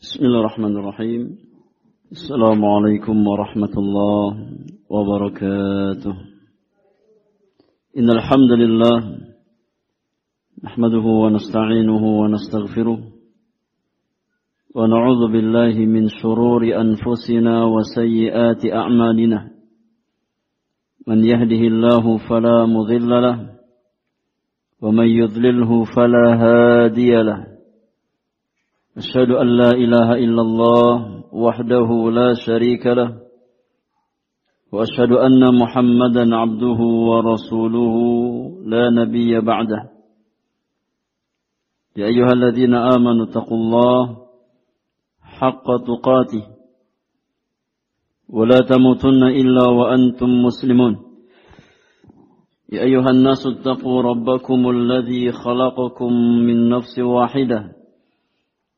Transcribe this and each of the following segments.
بسم الله الرحمن الرحيم. السلام عليكم ورحمة الله وبركاته. إن الحمد لله نحمده ونستعينه ونستغفره ونعوذ بالله من شرور أنفسنا وسيئات أعمالنا. من يهده الله فلا مضل له ومن يضلله فلا هادي له. أشهد أن لا إله إلا الله وحده لا شريك له وأشهد أن محمدا عبده ورسوله لا نبي بعده. يا أيها الذين آمنوا اتقوا الله حق تقاته ولا تموتن إلا وأنتم مسلمون. يا أيها الناس اتقوا ربكم الذي خلقكم من نفس واحدة.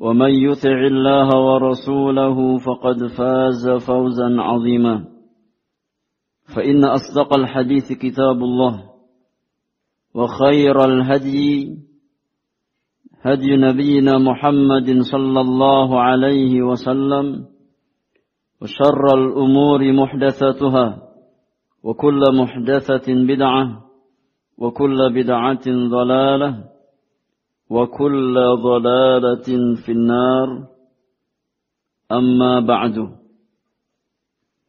ومن يطع الله ورسوله فقد فاز فوزا عظيما. فإن أصدق الحديث كتاب الله وخير الهدي هدي نبينا محمد صلى الله عليه وسلم وشر الأمور محدثاتها وكل محدثة بدعة وكل بدعة ضلالة. وكل ضلالة في النار أما بعد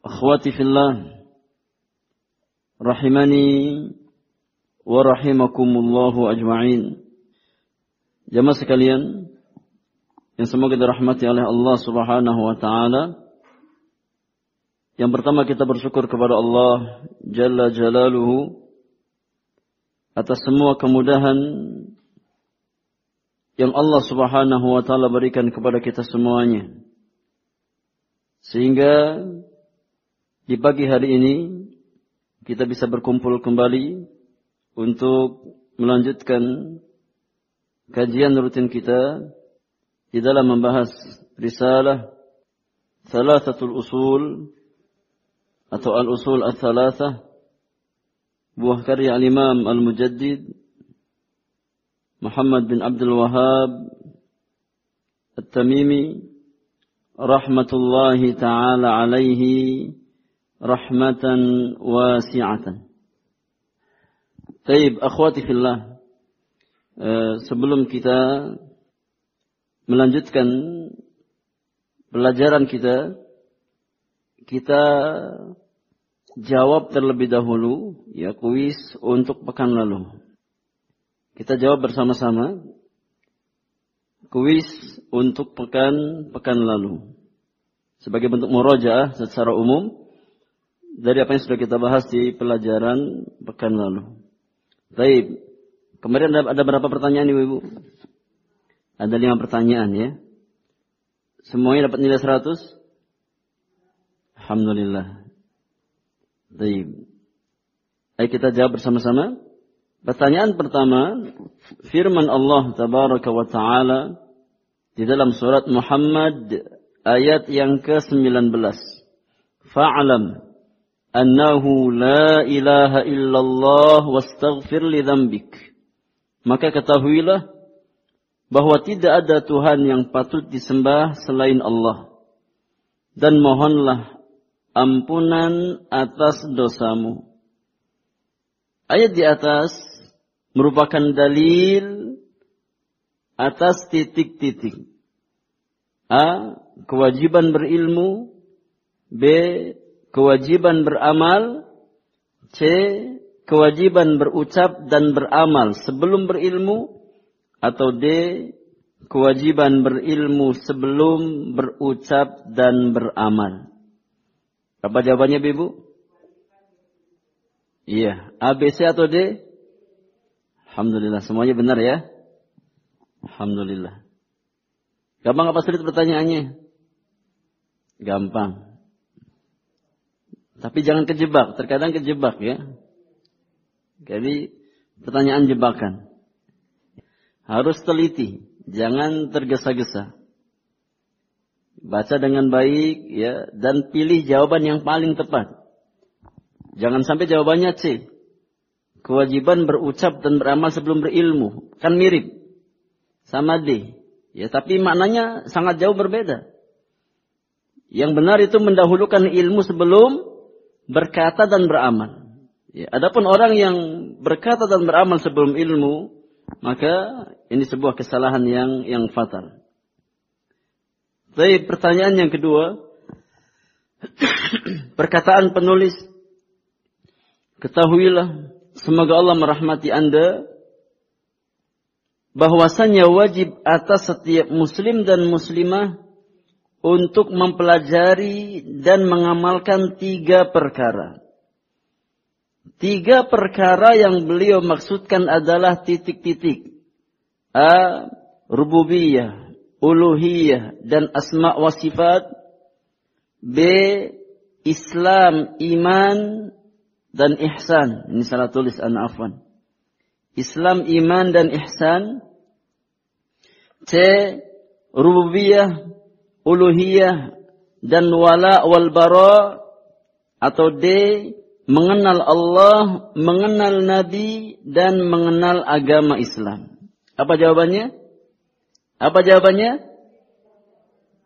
أخواتي في الله رحمني ورحمكم الله أجمعين Jamaah sekalian yang semoga dirahmati oleh Allah Subhanahu wa taala. Yang pertama kita bersyukur kepada Allah Jalla Jalaluhu atas semua kemudahan yang Allah Subhanahu wa taala berikan kepada kita semuanya. Sehingga di pagi hari ini kita bisa berkumpul kembali untuk melanjutkan kajian rutin kita di dalam membahas risalah Thalathatul Usul atau Al-Usul Al-Thalathah buah karya Al-Imam Al-Mujaddid Muhammad bin Abdul Wahab At-Tamimi rahmatullahi taala alaihi rahmatan wasi'atan. Taib akhwati fillah sebelum kita melanjutkan pelajaran kita, kita jawab terlebih dahulu ya kuis untuk pekan lalu. Kita jawab bersama-sama kuis untuk pekan pekan lalu. Sebagai bentuk murojaah secara umum dari apa yang sudah kita bahas di pelajaran pekan lalu. Baik, Kemarin ada, ada berapa pertanyaan ibu-ibu? Ada lima pertanyaan ya. Semuanya dapat nilai 100? Alhamdulillah. Baik. Ayo kita jawab bersama-sama. Pertanyaan pertama, firman Allah tabaraka wa taala di dalam surat Muhammad ayat yang ke-19. Fa'lam annahu la ilaha illallah wastaghfir li dzambik maka ketahuilah bahwa tidak ada Tuhan yang patut disembah selain Allah. Dan mohonlah ampunan atas dosamu. Ayat di atas merupakan dalil atas titik-titik. A. Kewajiban berilmu. B. Kewajiban beramal. C kewajiban berucap dan beramal sebelum berilmu atau D kewajiban berilmu sebelum berucap dan beramal. Apa jawabannya Ibu? Iya, A, B, C atau D? Alhamdulillah, semuanya benar ya? Alhamdulillah. Gampang apa sulit pertanyaannya? Gampang. Tapi jangan kejebak, terkadang kejebak ya. Jadi pertanyaan jebakan. Harus teliti, jangan tergesa-gesa. Baca dengan baik ya dan pilih jawaban yang paling tepat. Jangan sampai jawabannya C. Kewajiban berucap dan beramal sebelum berilmu. Kan mirip. Sama D. Ya, tapi maknanya sangat jauh berbeda. Yang benar itu mendahulukan ilmu sebelum berkata dan beramal. Ya, adapun orang yang berkata dan beramal sebelum ilmu, maka ini sebuah kesalahan yang yang fatal. Tapi pertanyaan yang kedua, perkataan penulis, ketahuilah, semoga Allah merahmati anda, bahwasanya wajib atas setiap muslim dan muslimah untuk mempelajari dan mengamalkan tiga perkara. Tiga perkara yang beliau maksudkan adalah titik-titik. A. Rububiyah, Uluhiyah, dan Asma wa Sifat. B. Islam, Iman, dan Ihsan. Ini salah tulis anak afwan. Islam, Iman, dan Ihsan. C. Rububiyah, Uluhiyah, dan Wala wal Bara. Atau D mengenal Allah, mengenal Nabi, dan mengenal agama Islam. Apa jawabannya? Apa jawabannya?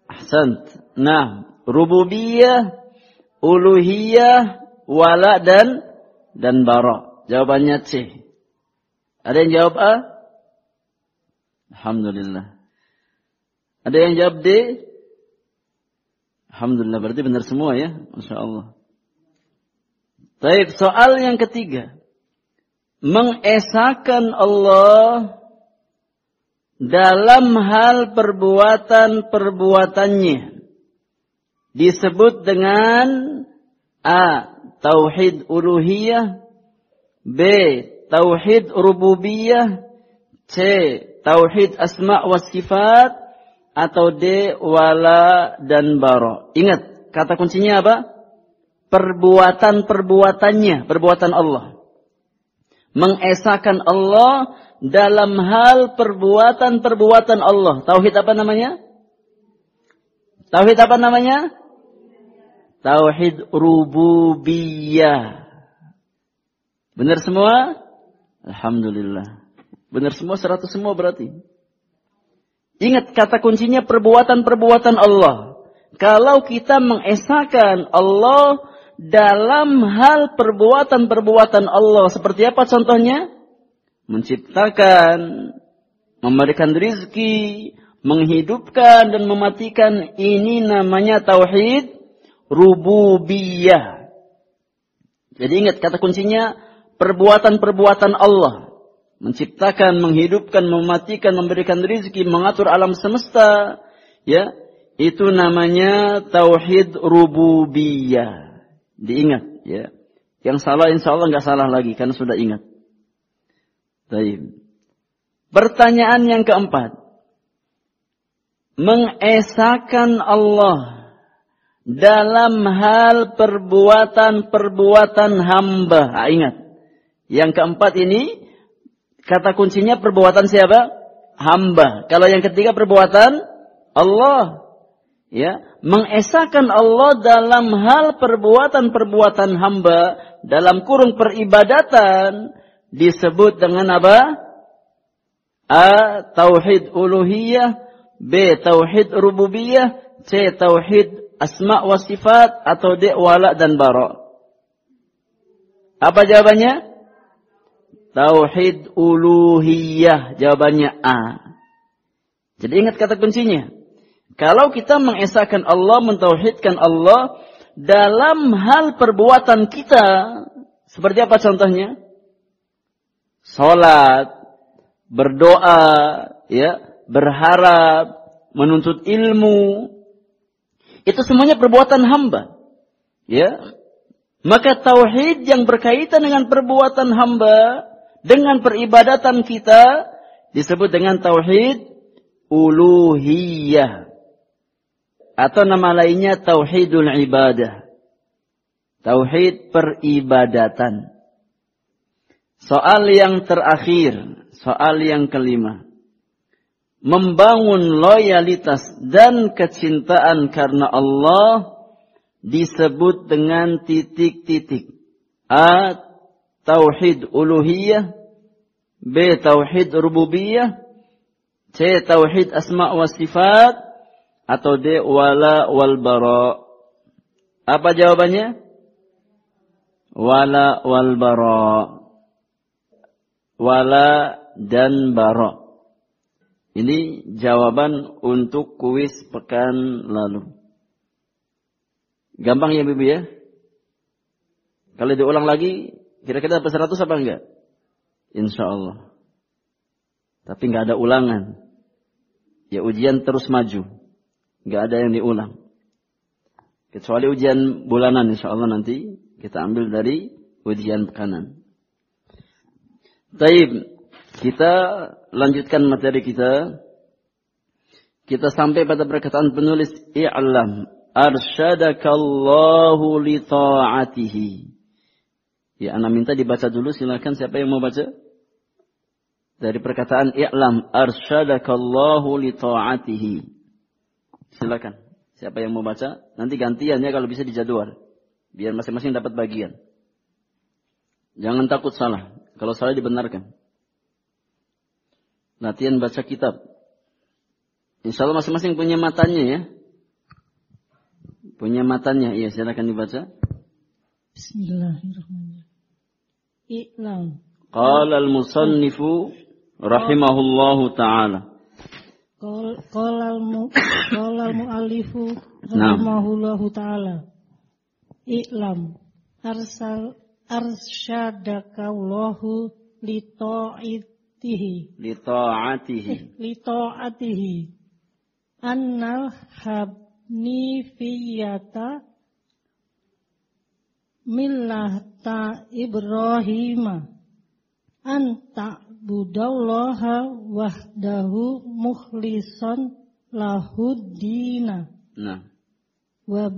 Ahsan. Nah, rububiyah, uluhiyah, wala dan dan bara. Jawabannya C. Ada yang jawab A? Alhamdulillah. Ada yang jawab D? Alhamdulillah berarti benar semua ya. Masya Allah. Baik, soal yang ketiga. Mengesahkan Allah dalam hal perbuatan-perbuatannya. Disebut dengan A. Tauhid uluhiyah. B. Tauhid rububiyah. C. Tauhid asma wa sifat. Atau D. Wala dan bara. Ingat, kata kuncinya apa? perbuatan-perbuatannya, perbuatan Allah. Mengesahkan Allah dalam hal perbuatan-perbuatan Allah. Tauhid apa namanya? Tauhid apa namanya? Tauhid rububiyah. Benar semua? Alhamdulillah. Benar semua, seratus semua berarti. Ingat kata kuncinya perbuatan-perbuatan Allah. Kalau kita mengesahkan Allah dalam hal perbuatan-perbuatan Allah. Seperti apa contohnya? Menciptakan, memberikan rizki, menghidupkan dan mematikan. Ini namanya tauhid rububiyah. Jadi ingat kata kuncinya perbuatan-perbuatan Allah. Menciptakan, menghidupkan, mematikan, memberikan rizki, mengatur alam semesta. Ya, itu namanya tauhid rububiyah. Diingat ya. Yang salah insya Allah nggak salah lagi karena sudah ingat. Baik. Pertanyaan yang keempat. Mengesahkan Allah dalam hal perbuatan-perbuatan hamba. Nah, ingat. Yang keempat ini kata kuncinya perbuatan siapa? Hamba. Kalau yang ketiga perbuatan Allah ya mengesahkan Allah dalam hal perbuatan-perbuatan hamba dalam kurung peribadatan disebut dengan apa? A. Tauhid uluhiyah B. Tauhid rububiyah C. Tauhid asma wa sifat atau D. Wala dan bara Apa jawabannya? Tauhid uluhiyah jawabannya A. Jadi ingat kata kuncinya. Kalau kita mengesahkan Allah, mentauhidkan Allah dalam hal perbuatan kita, seperti apa contohnya? Salat, berdoa, ya, berharap, menuntut ilmu. Itu semuanya perbuatan hamba. Ya. Maka tauhid yang berkaitan dengan perbuatan hamba dengan peribadatan kita disebut dengan tauhid uluhiyah. Atau nama lainnya tauhidul ibadah. Tauhid peribadatan. Soal yang terakhir, soal yang kelima. Membangun loyalitas dan kecintaan karena Allah disebut dengan titik-titik. A. Tauhid uluhiyah. B. Tauhid rububiyah. C. Tauhid asma wa sifat. Atau D. Wala wal bara. Apa jawabannya? Wala wal bara wala dan bara. Ini jawaban untuk kuis pekan lalu. Gampang ya Bibi ya? Kalau diulang lagi, kira-kira dapat 100 apa enggak? Insya Allah. Tapi enggak ada ulangan. Ya ujian terus maju. Enggak ada yang diulang. Kecuali ujian bulanan insya Allah nanti kita ambil dari ujian pekanan. Taib, kita lanjutkan materi kita. Kita sampai pada perkataan penulis i'lam arsyadakallahu li ta'atihi. Ya, anak minta dibaca dulu silakan siapa yang mau baca? Dari perkataan i'lam arsyadakallahu li ta'atihi. Silakan. Siapa yang mau baca? Nanti gantian ya kalau bisa dijadwal. Biar masing-masing dapat bagian. Jangan takut salah. Kalau salah dibenarkan. Latihan baca kitab. Insya Allah masing-masing punya matanya ya. Punya matanya. Iya silakan dibaca. Bismillahirrahmanirrahim. I'lam. Qala al-musannifu rahimahullahu ta'ala. Qala al-mu'allifu rahimahullahu ta'ala. I'lam. Arsal arsyadakallahu li ta'atihi li ta'atihi li ta'atihi annal habnifiyata millata ibrahima anta budallaha wahdahu mukhlisan lahuddina nah wa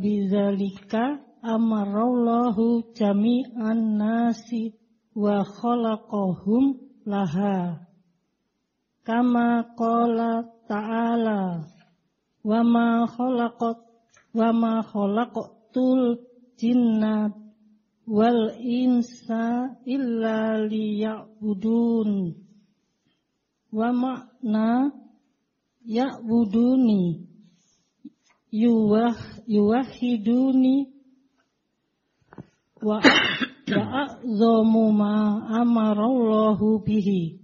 amarallahu jami'an nasi wa khalaqahum laha. Kama qala ta'ala wa ma khalaqat wa ma khalaqatul wal insa illa liya'budun. Wa makna ya'buduni yuwah yuwahiduni wa a'zamu ma amarallahu bihi.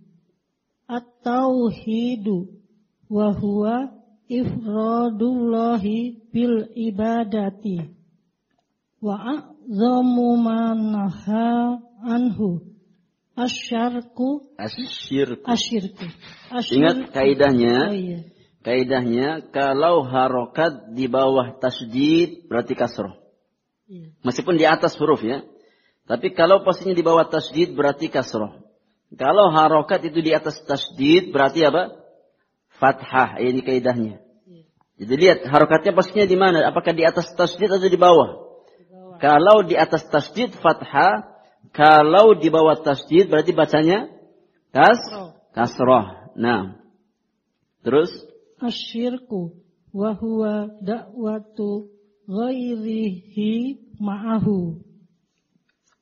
At-tauhidu wa huwa ifradullahi bil ibadati. Wa a'zamu ma naha anhu. Asyarku. Asyirku. Asyirku. Ingat kaidahnya. Oh, iya. kaidahnya kalau harokat di bawah tasdid berarti kasroh. Iya. Meskipun di atas huruf ya. Tapi kalau posisinya di bawah tasdid berarti kasroh. Kalau harokat itu di atas tasdid berarti apa? Fathah. Ini kaidahnya. Jadi lihat harokatnya posisinya di mana? Apakah di atas tasdid atau di bawah? Di bawah. Kalau di atas tasdid fathah. Kalau di bawah tasdid berarti bacanya kas kasroh. Nah. Terus? Asyirku. Wahuwa dakwatu ghairihi ma'ahu.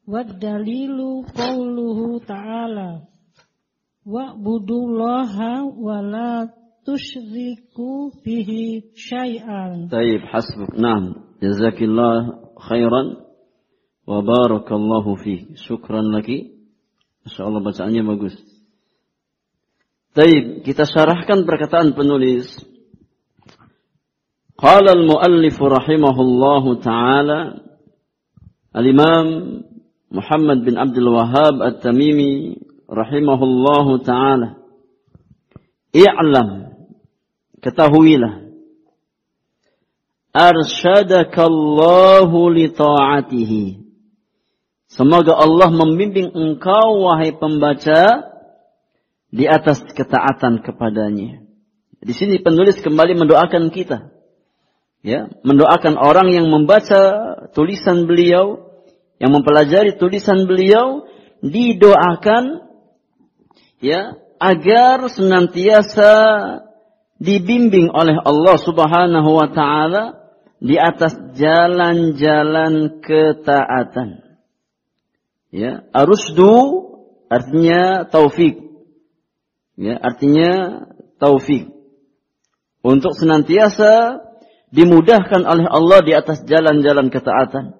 Wadalilu qawluhu ta'ala Wa'budullaha wa la tusyriku bihi syai'an. Taib hasbuk. Nah Jazakillah khairan. Wa barakallahu fi. Syukran lagi. Masya Allah bacaannya bagus. Taib. Kita syarahkan perkataan penulis. Qala al-muallifu rahimahullahu ta'ala. Al-imam Muhammad bin Abdul Wahab At-Tamimi rahimahullahu taala. I'lam ketahuilah arsyadakallahu li ta'atihi. Semoga Allah membimbing engkau wahai pembaca di atas ketaatan kepadanya. Di sini penulis kembali mendoakan kita. Ya, mendoakan orang yang membaca tulisan beliau yang mempelajari tulisan beliau, didoakan ya agar senantiasa dibimbing oleh Allah Subhanahu wa taala di atas jalan-jalan ketaatan. Ya, arusdu artinya taufik. Ya, artinya taufik. Untuk senantiasa dimudahkan oleh Allah di atas jalan-jalan ketaatan.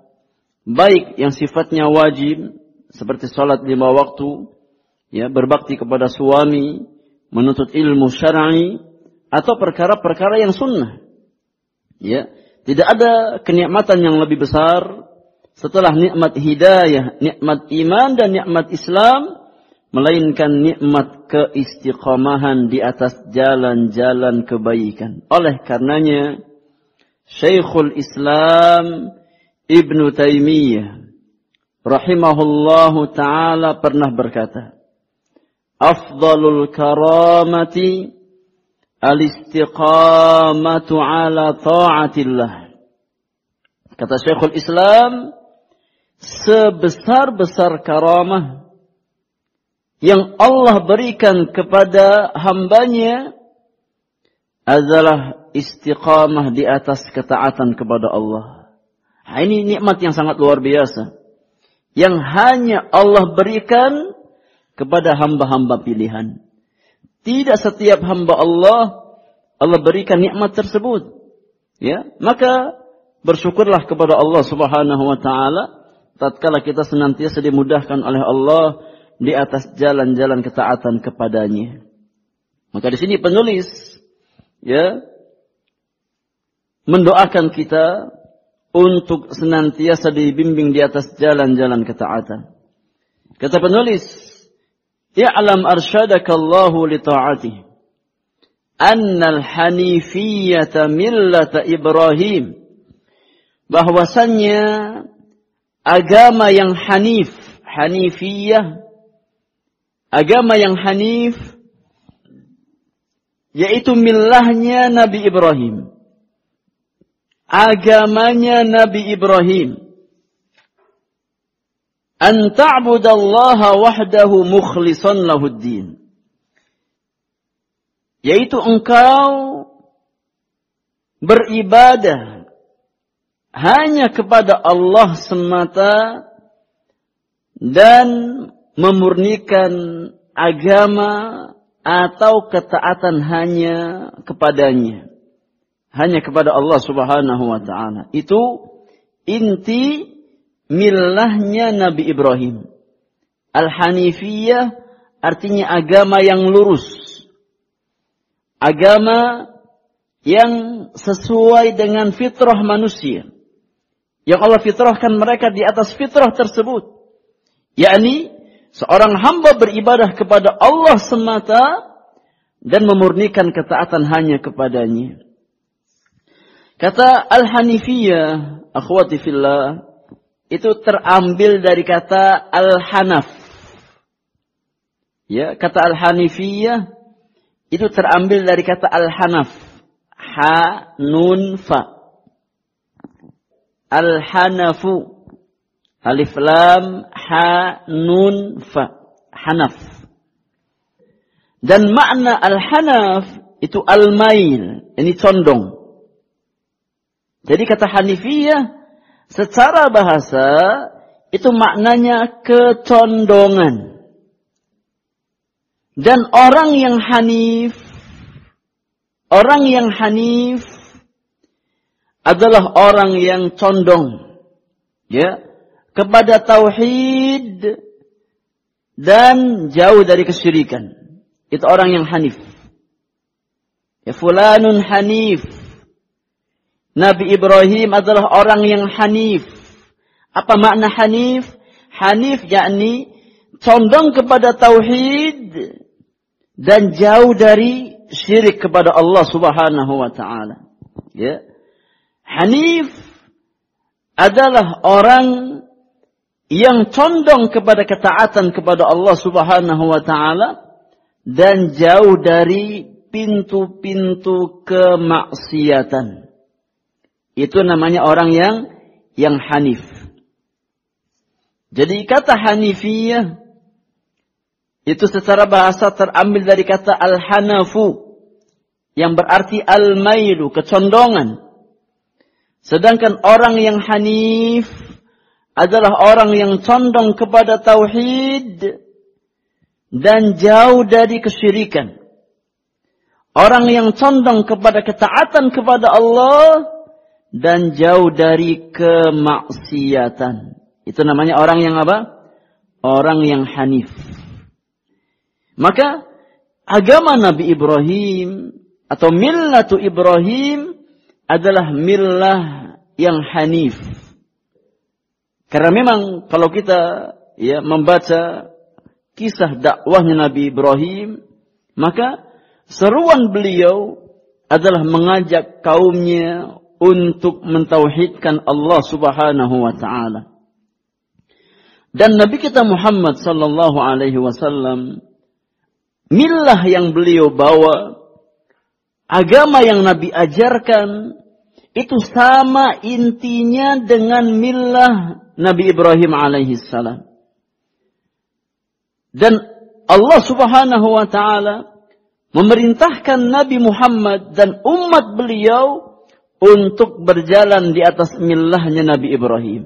Baik yang sifatnya wajib seperti sholat lima waktu, ya berbakti kepada suami, menuntut ilmu syar'i atau perkara-perkara yang sunnah. Ya, tidak ada kenikmatan yang lebih besar setelah nikmat hidayah, nikmat iman dan nikmat Islam melainkan nikmat keistiqomahan di atas jalan-jalan kebaikan. Oleh karenanya Syekhul Islam Ibnu Taimiyah rahimahullahu taala pernah berkata, "Afdalul karamati al-istiqamatu ala ta'atillah." Kata Syekhul Islam, sebesar-besar karamah yang Allah berikan kepada hambanya adalah istiqamah di atas ketaatan kepada Allah. Nah, ini nikmat yang sangat luar biasa. Yang hanya Allah berikan kepada hamba-hamba pilihan. Tidak setiap hamba Allah Allah berikan nikmat tersebut. Ya, maka bersyukurlah kepada Allah Subhanahu wa taala tatkala kita senantiasa dimudahkan oleh Allah di atas jalan-jalan ketaatan kepadanya. Maka di sini penulis ya mendoakan kita untuk senantiasa dibimbing di atas jalan-jalan ketaatan. Kata penulis, "Ya'lam arsyadaka Allah li ta'atih anna al-hanifiyyata millata Ibrahim." Bahwasannya agama yang hanif, hanifiyah, agama yang hanif yaitu millahnya Nabi Ibrahim agamanya Nabi Ibrahim. An ta'budallaha wahdahu mukhlisan lahuddin. Yaitu engkau beribadah hanya kepada Allah semata dan memurnikan agama atau ketaatan hanya kepadanya hanya kepada Allah Subhanahu wa taala. Itu inti millahnya Nabi Ibrahim. Al-Hanifiyah artinya agama yang lurus. Agama yang sesuai dengan fitrah manusia. Yang Allah fitrahkan mereka di atas fitrah tersebut. yakni seorang hamba beribadah kepada Allah semata dan memurnikan ketaatan hanya kepadanya. Kata Al-Hanifiyah, akhwati fillah, itu terambil dari kata Al-Hanaf. Ya, kata Al-Hanifiyah itu terambil dari kata Al-Hanaf. Ha nun fa. Al-Hanafu. Alif lam ha nun fa. Hanaf. Dan makna Al-Hanaf itu al-mail, ini condong. Jadi kata Hanifiyah secara bahasa itu maknanya kecondongan. Dan orang yang hanif, orang yang hanif adalah orang yang condong ya kepada tauhid dan jauh dari kesyirikan. Itu orang yang hanif. Ya fulanun hanif Nabi Ibrahim adalah orang yang hanif. Apa makna hanif? Hanif yakni condong kepada tauhid dan jauh dari syirik kepada Allah Subhanahu wa taala. Ya. Hanif adalah orang yang condong kepada ketaatan kepada Allah Subhanahu wa taala dan jauh dari pintu-pintu kemaksiatan. Itu namanya orang yang yang hanif. Jadi kata hanifiyah itu secara bahasa terambil dari kata al-hanafu yang berarti al-mailu, kecondongan. Sedangkan orang yang hanif adalah orang yang condong kepada tauhid dan jauh dari kesyirikan. Orang yang condong kepada ketaatan kepada Allah dan jauh dari kemaksiatan. Itu namanya orang yang apa? Orang yang hanif. Maka agama Nabi Ibrahim atau millatu Ibrahim adalah millah yang hanif. Karena memang kalau kita ya membaca kisah dakwahnya Nabi Ibrahim, maka seruan beliau adalah mengajak kaumnya untuk mentauhidkan Allah Subhanahu wa taala. Dan Nabi kita Muhammad sallallahu alaihi wasallam millah yang beliau bawa agama yang Nabi ajarkan itu sama intinya dengan millah Nabi Ibrahim alaihi salam. Dan Allah Subhanahu wa taala memerintahkan Nabi Muhammad dan umat beliau untuk berjalan di atas millahnya Nabi Ibrahim.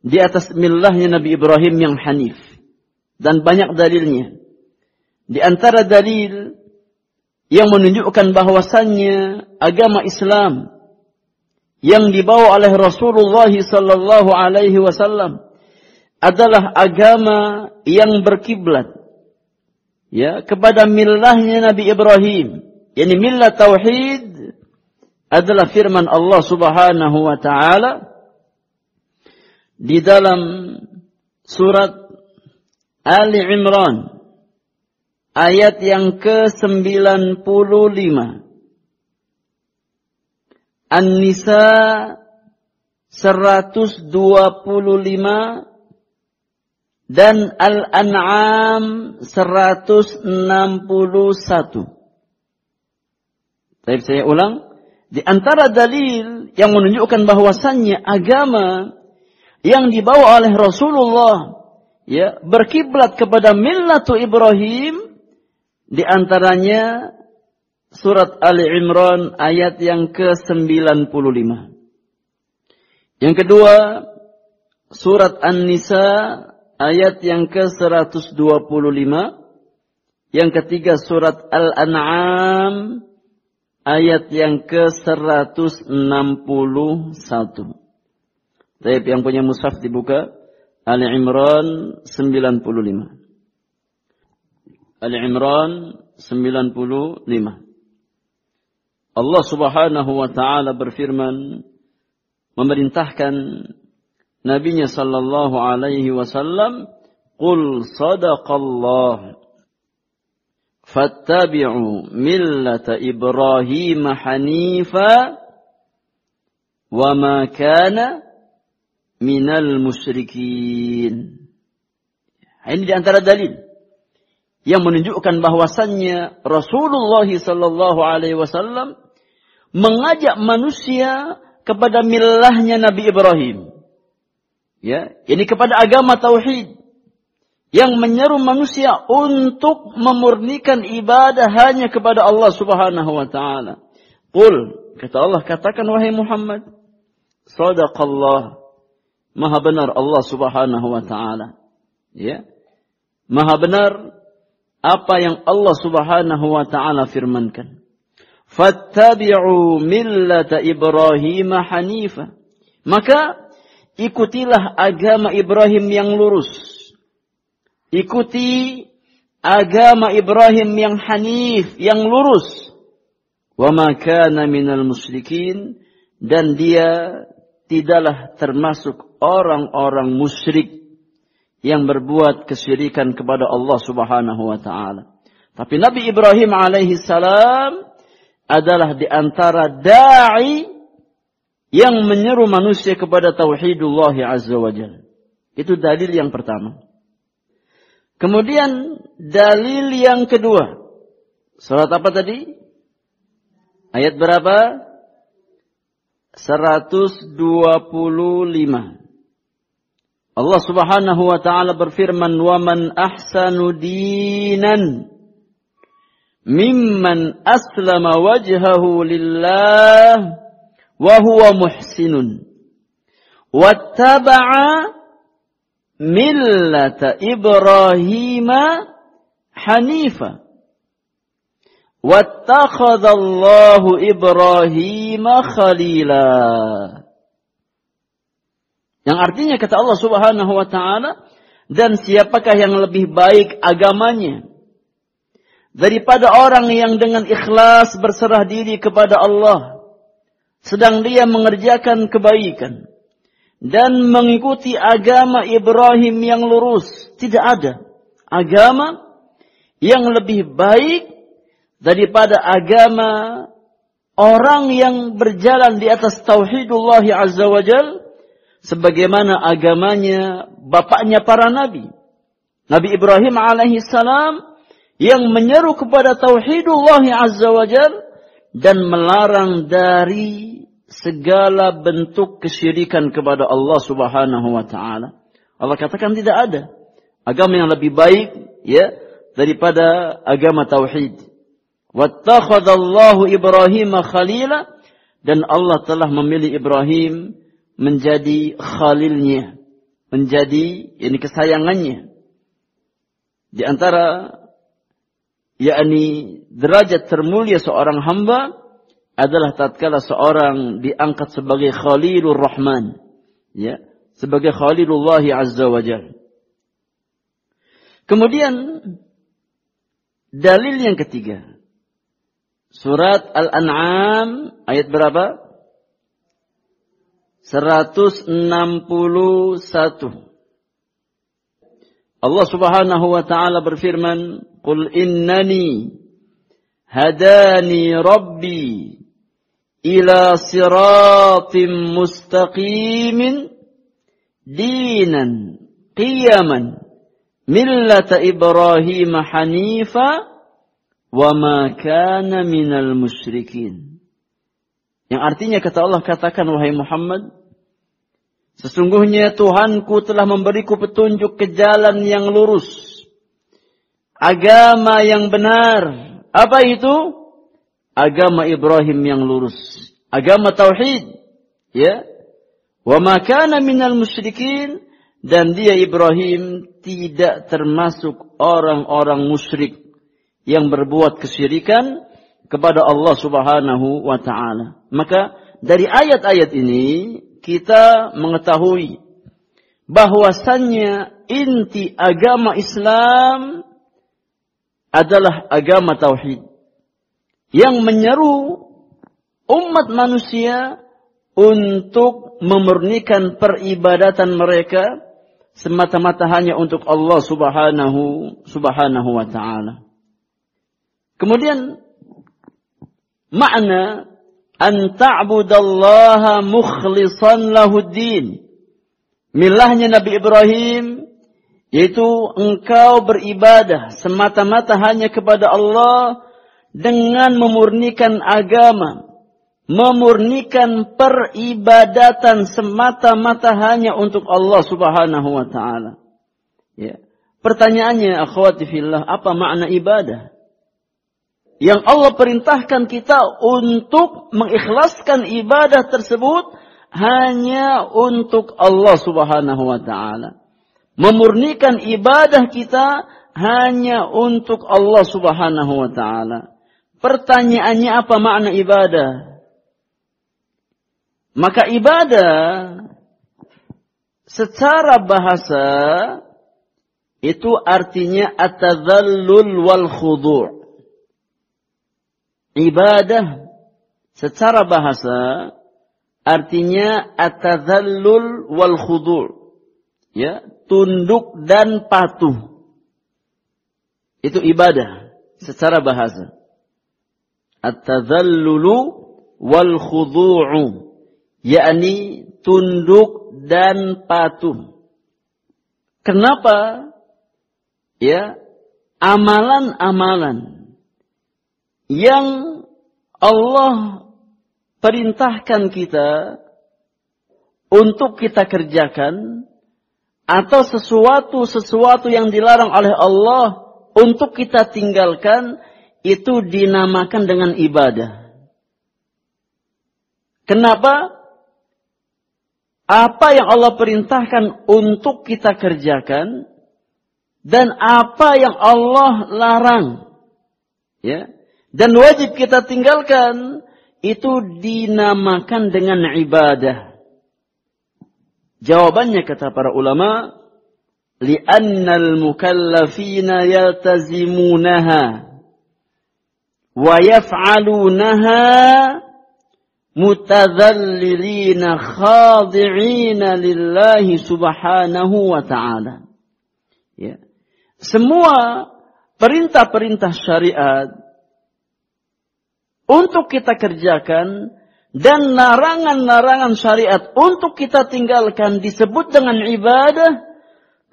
Di atas millahnya Nabi Ibrahim yang hanif. Dan banyak dalilnya. Di antara dalil yang menunjukkan bahwasannya agama Islam yang dibawa oleh Rasulullah sallallahu alaihi wasallam adalah agama yang berkiblat ya kepada millahnya Nabi Ibrahim yakni millah tauhid adalah firman Allah Subhanahu wa taala di dalam surat Ali Imran ayat yang ke-95. An-Nisa 125 dan Al-An'am 161. Tapi saya ulang. Di antara dalil yang menunjukkan bahwasannya agama yang dibawa oleh Rasulullah ya berkiblat kepada millatu Ibrahim di antaranya surat Ali Imran ayat yang ke-95. Yang kedua, surat An-Nisa ayat yang ke-125. Yang ketiga, surat Al-An'am ayat yang ke-161. Tapi yang punya mushaf dibuka. Ali Imran 95. Ali Imran 95. Allah Subhanahu wa taala berfirman memerintahkan nabinya sallallahu alaihi wasallam qul sadaqallah fattabi'u millata ibrahim hanifa wa ma kana minal musyrikin ini di antara dalil yang menunjukkan bahwasannya Rasulullah sallallahu alaihi wasallam mengajak manusia kepada milahnya Nabi Ibrahim. Ya, ini kepada agama tauhid yang menyeru manusia untuk memurnikan ibadah hanya kepada Allah Subhanahu wa taala. Qul kata Allah katakan wahai Muhammad, sadaqallah. Maha benar Allah Subhanahu wa taala. Ya. Maha benar apa yang Allah Subhanahu wa taala firmankan. Fattabi'u millata Ibrahim hanifa. Maka ikutilah agama Ibrahim yang lurus. Ikuti agama Ibrahim yang hanif, yang lurus. Wa ma minal musyrikin dan dia tidaklah termasuk orang-orang musyrik yang berbuat kesyirikan kepada Allah Subhanahu wa taala. Tapi Nabi Ibrahim alaihi salam adalah di antara dai yang menyeru manusia kepada tauhidullah azza wajalla. Itu dalil yang pertama. Kemudian dalil yang kedua. Surat apa tadi? Ayat berapa? 125. Allah Subhanahu wa taala berfirman, "Wa man ahsanu dinan mimman aslama wajhahu lillah wa huwa muhsinun wattaba'a millata Ibrahim hanifa. Wattakhadallahu Ibrahim khalila. Yang artinya kata Allah Subhanahu wa taala dan siapakah yang lebih baik agamanya? Daripada orang yang dengan ikhlas berserah diri kepada Allah sedang dia mengerjakan kebaikan dan mengikuti agama Ibrahim yang lurus tidak ada agama yang lebih baik daripada agama orang yang berjalan di atas tauhidullah azza wajalla sebagaimana agamanya bapaknya para nabi. Nabi Ibrahim alaihi salam yang menyeru kepada tauhidullah azza wajal dan melarang dari segala bentuk kesyirikan kepada Allah Subhanahu wa taala. Allah katakan tidak ada agama yang lebih baik ya daripada agama tauhid. Wattakhadallahu Ibrahim khalila dan Allah telah memilih Ibrahim menjadi khalilnya, menjadi ini kesayangannya. Di antara yakni derajat termulia seorang hamba adalah tatkala seorang diangkat sebagai Khalilur Rahman, ya, sebagai Khalilullah Azza wa Jalla. Kemudian dalil yang ketiga. Surat Al-An'am ayat berapa? 161. Allah Subhanahu wa taala berfirman, "Qul innani hadani rabbi ila siratim mustaqimin dinan qiyaman millata Ibrahim hanifa wa ma kana minal musyrikin." Yang artinya kata Allah katakan wahai Muhammad, Sesungguhnya Tuhanku telah memberiku petunjuk ke jalan yang lurus. Agama yang benar. Apa itu? Agama Ibrahim yang lurus. Agama Tauhid. Ya. Wa makana minal musyrikin. Dan dia Ibrahim tidak termasuk orang-orang musyrik. Yang berbuat kesyirikan kepada Allah subhanahu wa ta'ala. Maka dari ayat-ayat ini kita mengetahui bahwasannya inti agama Islam adalah agama tauhid yang menyeru umat manusia untuk memurnikan peribadatan mereka semata-mata hanya untuk Allah Subhanahu Subhanahu wa taala. Kemudian makna an ta'budallaha mukhlisan lahuddin. Milahnya Nabi Ibrahim yaitu engkau beribadah semata-mata hanya kepada Allah dengan memurnikan agama, memurnikan peribadatan semata-mata hanya untuk Allah Subhanahu wa taala. Ya. Pertanyaannya akhwati fillah, apa makna ibadah? yang Allah perintahkan kita untuk mengikhlaskan ibadah tersebut hanya untuk Allah Subhanahu wa taala. Memurnikan ibadah kita hanya untuk Allah Subhanahu wa taala. Pertanyaannya apa makna ibadah? Maka ibadah secara bahasa itu artinya atadzallul wal khudu'. Ibadah secara bahasa artinya atadzallul wal khudu'. Ya, tunduk dan patuh. Itu ibadah secara bahasa. At-tadzallulu wal khudu'u. yakni tunduk dan patuh. Kenapa? Ya, amalan-amalan yang Allah perintahkan kita untuk kita kerjakan atau sesuatu-sesuatu yang dilarang oleh Allah untuk kita tinggalkan itu dinamakan dengan ibadah. Kenapa? Apa yang Allah perintahkan untuk kita kerjakan dan apa yang Allah larang ya dan wajib kita tinggalkan itu dinamakan dengan ibadah. Jawabannya kata para ulama, li'annal mukallafina yaltazimunaha wa yaf'alunaha mutadhallilina khadi'ina lillahi subhanahu. Ya. Semua perintah-perintah syariat untuk kita kerjakan dan larangan-larangan syariat untuk kita tinggalkan disebut dengan ibadah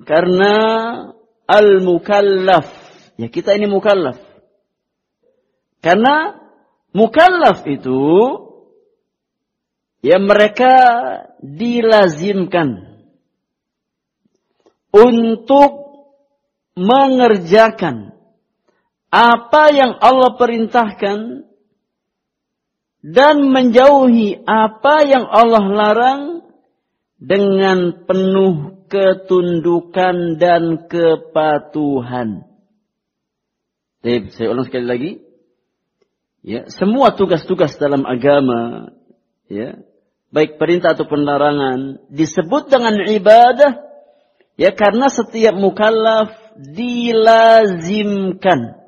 karena al-mukallaf. Ya kita ini mukallaf. Karena mukallaf itu ya mereka dilazimkan untuk mengerjakan apa yang Allah perintahkan dan menjauhi apa yang Allah larang dengan penuh ketundukan dan kepatuhan. Saya ulang sekali lagi. Ya, semua tugas-tugas dalam agama, ya, baik perintah atau larangan, disebut dengan ibadah, ya karena setiap mukallaf dilazimkan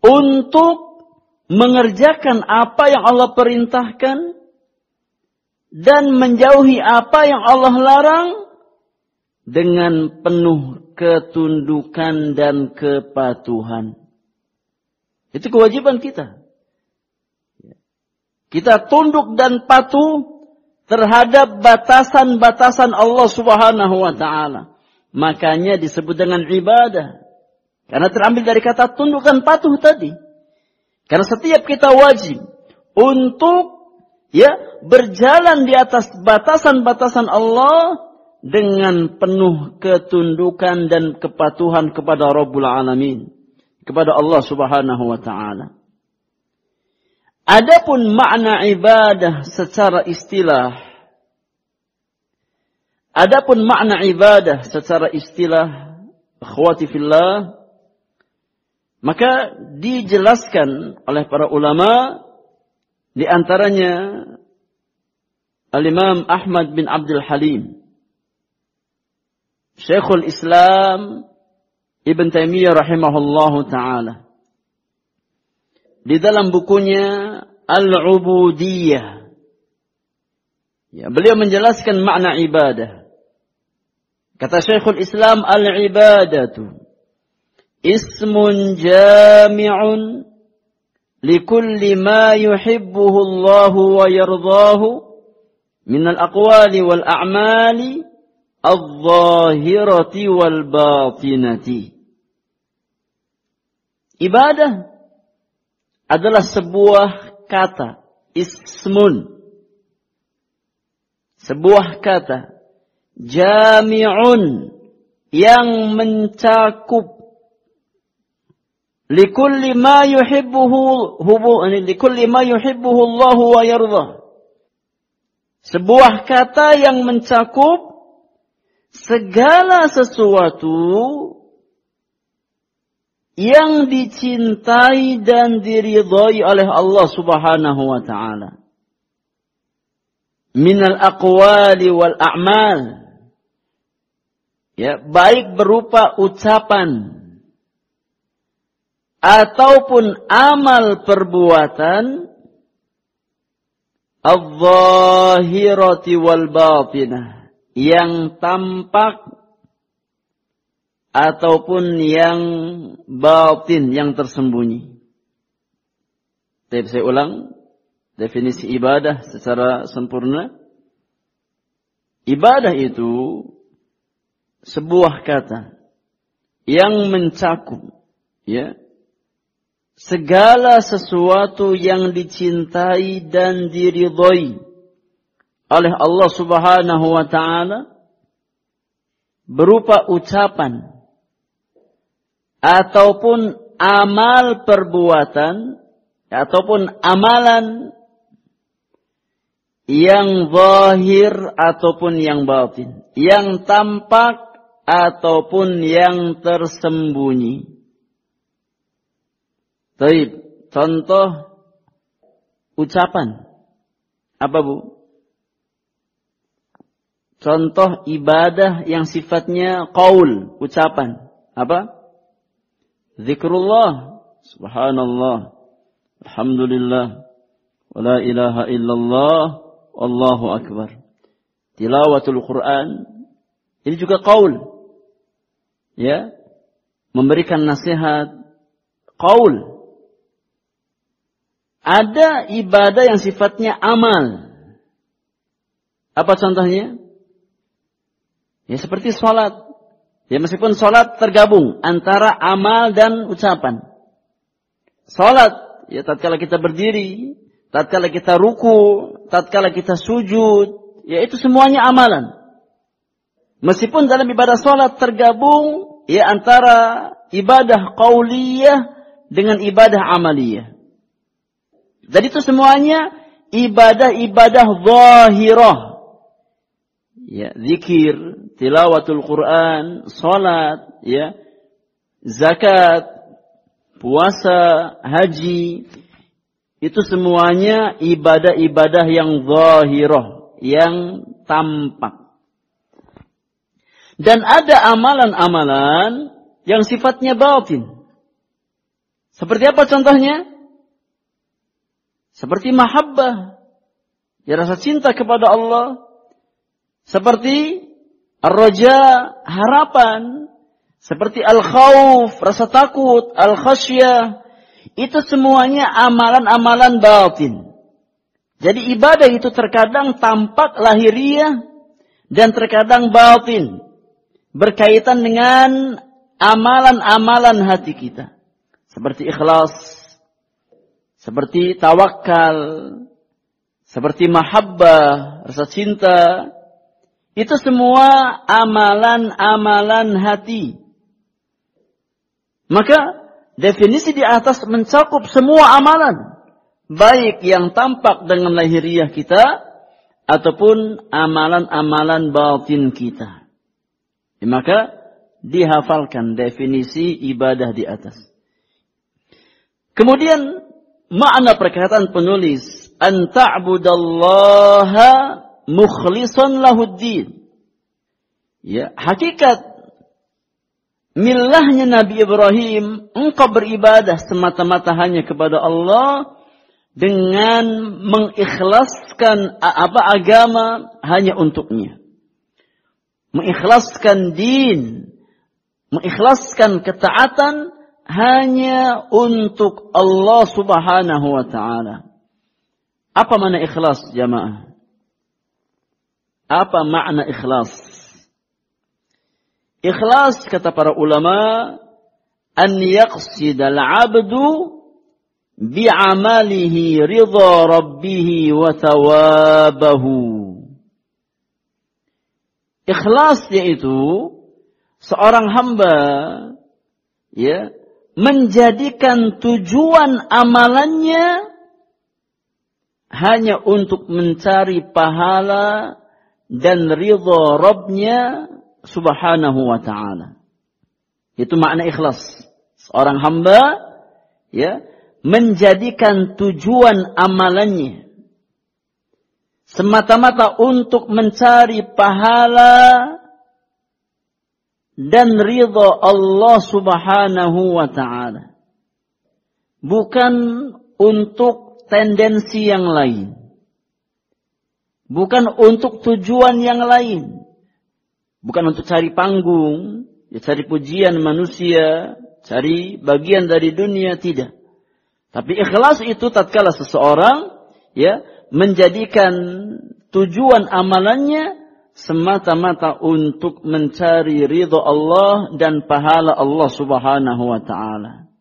untuk mengerjakan apa yang Allah perintahkan dan menjauhi apa yang Allah larang dengan penuh ketundukan dan kepatuhan. Itu kewajiban kita. Kita tunduk dan patuh terhadap batasan-batasan Allah Subhanahu wa taala. Makanya disebut dengan ibadah. Karena terambil dari kata tunduk dan patuh tadi. Karena setiap kita wajib untuk ya berjalan di atas batasan-batasan Allah dengan penuh ketundukan dan kepatuhan kepada Rabbul Alamin, kepada Allah Subhanahu wa taala. Adapun makna ibadah secara istilah Adapun makna ibadah secara istilah akhwati fillah maka dijelaskan oleh para ulama di antaranya Al-Imam Ahmad bin Abdul Halim Syekhul Islam Ibn Taimiyah rahimahullahu taala. Di dalam bukunya Al-Ubudiyah. Ya, beliau menjelaskan makna ibadah. Kata Syekhul Islam al-ibadatu ismun jami'un likulli ma yuhibbuhu Allah wa yardahu min al-aqwali wal a'mali al-zahirati wal batinati. Ibadah adalah sebuah kata, ismun. Sebuah kata jami'un yang mencakup likulli ma yuhibbuhu hubu likulli ma yuhibbuhu Allah wa yardha. Sebuah kata yang mencakup segala sesuatu yang dicintai dan diridhai oleh Allah Subhanahu wa taala. Minal aqwali wal a'mal. Ya, baik berupa ucapan ataupun amal perbuatan al-zahirati wal batinah yang tampak ataupun yang batin yang tersembunyi. Tapi saya ulang definisi ibadah secara sempurna. Ibadah itu sebuah kata yang mencakup ya segala sesuatu yang dicintai dan diridhoi oleh Allah Subhanahu wa taala berupa ucapan ataupun amal perbuatan ataupun amalan yang zahir ataupun yang batin, yang tampak ataupun yang tersembunyi. Baik, contoh ucapan. Apa Bu? Contoh ibadah yang sifatnya qaul, ucapan. Apa? Zikrullah, subhanallah, alhamdulillah, wa la ilaha illallah, Allahu akbar. Tilawatul Quran, ini juga qaul. Ya, memberikan nasihat, qaul. Ada ibadah yang sifatnya amal. Apa contohnya? Ya seperti sholat. Ya meskipun sholat tergabung antara amal dan ucapan. Sholat, ya tatkala kita berdiri, tatkala kita ruku, tatkala kita sujud, ya itu semuanya amalan. Meskipun dalam ibadah sholat tergabung, ya antara ibadah qauliyah dengan ibadah amaliyah. Jadi itu semuanya ibadah-ibadah zahirah. Ya, zikir, tilawatul Quran, salat, ya, zakat, puasa, haji, itu semuanya ibadah-ibadah yang zahirah, yang tampak. Dan ada amalan-amalan yang sifatnya batin. Seperti apa contohnya? Seperti mahabbah. Ya rasa cinta kepada Allah. Seperti ar-raja, harapan. Seperti al-khawf, rasa takut, al-khasyah. Itu semuanya amalan-amalan batin. Jadi ibadah itu terkadang tampak lahiriah dan terkadang batin. Berkaitan dengan amalan-amalan hati kita. Seperti ikhlas, seperti tawakal, seperti mahabbah, rasa cinta, itu semua amalan-amalan hati. Maka definisi di atas mencakup semua amalan, baik yang tampak dengan lahiriah kita ataupun amalan-amalan batin kita. Maka dihafalkan definisi ibadah di atas. Kemudian makna perkataan penulis an ta'budallaha mukhlishan lahuddin. Ya, hakikat millahnya Nabi Ibrahim engkau beribadah semata-mata hanya kepada Allah dengan mengikhlaskan apa agama hanya untuknya. Mengikhlaskan din, mengikhlaskan ketaatan hanya untuk Allah Subhanahu wa taala. Apa makna ikhlas jamaah? Apa makna ikhlas? Ikhlas kata para ulama an yaqsid al-'abdu bi'amalihi ridha rabbih wa thawabahu. Ikhlas yaitu seorang hamba ya menjadikan tujuan amalannya hanya untuk mencari pahala dan ridha Rabbnya subhanahu wa ta'ala. Itu makna ikhlas. Seorang hamba ya menjadikan tujuan amalannya semata-mata untuk mencari pahala dan ridha Allah Subhanahu wa taala. Bukan untuk tendensi yang lain. Bukan untuk tujuan yang lain. Bukan untuk cari panggung, ya cari pujian manusia, cari bagian dari dunia tidak. Tapi ikhlas itu tatkala seseorang ya menjadikan tujuan amalannya semata-mata untuk mencari ridho Allah dan pahala Allah Subhanahu wa taala.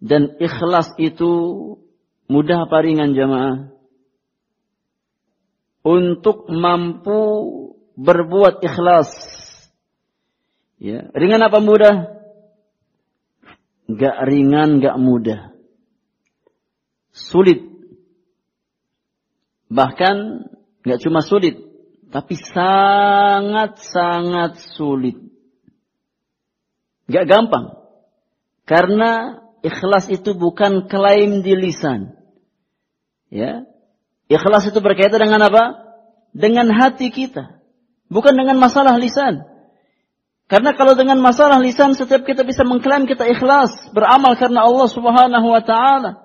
Dan ikhlas itu mudah apa ringan jamaah? Untuk mampu berbuat ikhlas. Ya, ringan apa mudah? Gak ringan, gak mudah. Sulit. Bahkan gak cuma sulit, tapi sangat-sangat sulit. Gak gampang. Karena ikhlas itu bukan klaim di lisan. Ya. Ikhlas itu berkaitan dengan apa? Dengan hati kita. Bukan dengan masalah lisan. Karena kalau dengan masalah lisan setiap kita bisa mengklaim kita ikhlas, beramal karena Allah Subhanahu wa taala.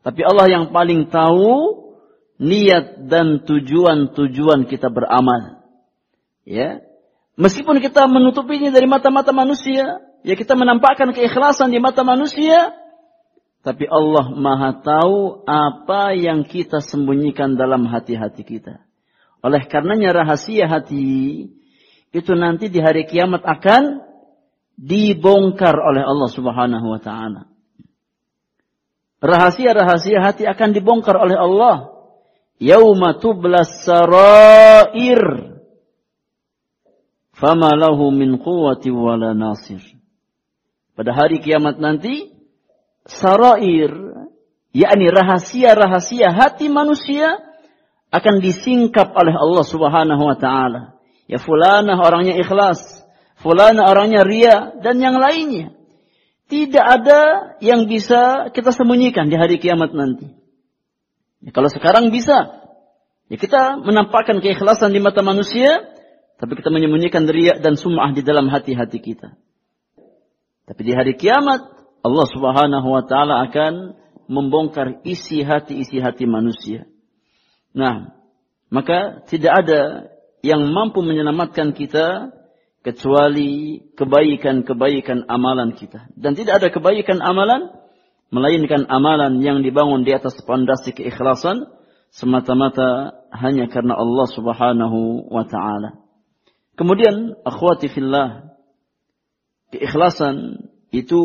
Tapi Allah yang paling tahu niat dan tujuan-tujuan kita beramal. Ya. Meskipun kita menutupinya dari mata-mata manusia, ya kita menampakkan keikhlasan di mata manusia, tapi Allah Maha tahu apa yang kita sembunyikan dalam hati-hati kita. Oleh karenanya rahasia hati itu nanti di hari kiamat akan dibongkar oleh Allah Subhanahu wa taala. Rahasia-rahasia hati akan dibongkar oleh Allah. Yauma tublas sarair. Fama lahu min quwwati wala nasir. Pada hari kiamat nanti sarair yakni rahasia-rahasia hati manusia akan disingkap oleh Allah Subhanahu wa taala. Ya fulanah orangnya ikhlas, fulanah orangnya ria dan yang lainnya. Tidak ada yang bisa kita sembunyikan di hari kiamat nanti. Ya, kalau sekarang bisa, ya kita menampakkan keikhlasan di mata manusia, tapi kita menyembunyikan ria dan sum'ah di dalam hati-hati kita. Tapi di hari kiamat, Allah Subhanahu wa taala akan membongkar isi hati-isi hati manusia. Nah, maka tidak ada yang mampu menyelamatkan kita kecuali kebaikan-kebaikan amalan kita. Dan tidak ada kebaikan amalan melainkan amalan yang dibangun di atas pondasi keikhlasan semata-mata hanya karena Allah Subhanahu wa taala. Kemudian akhwati fillah keikhlasan itu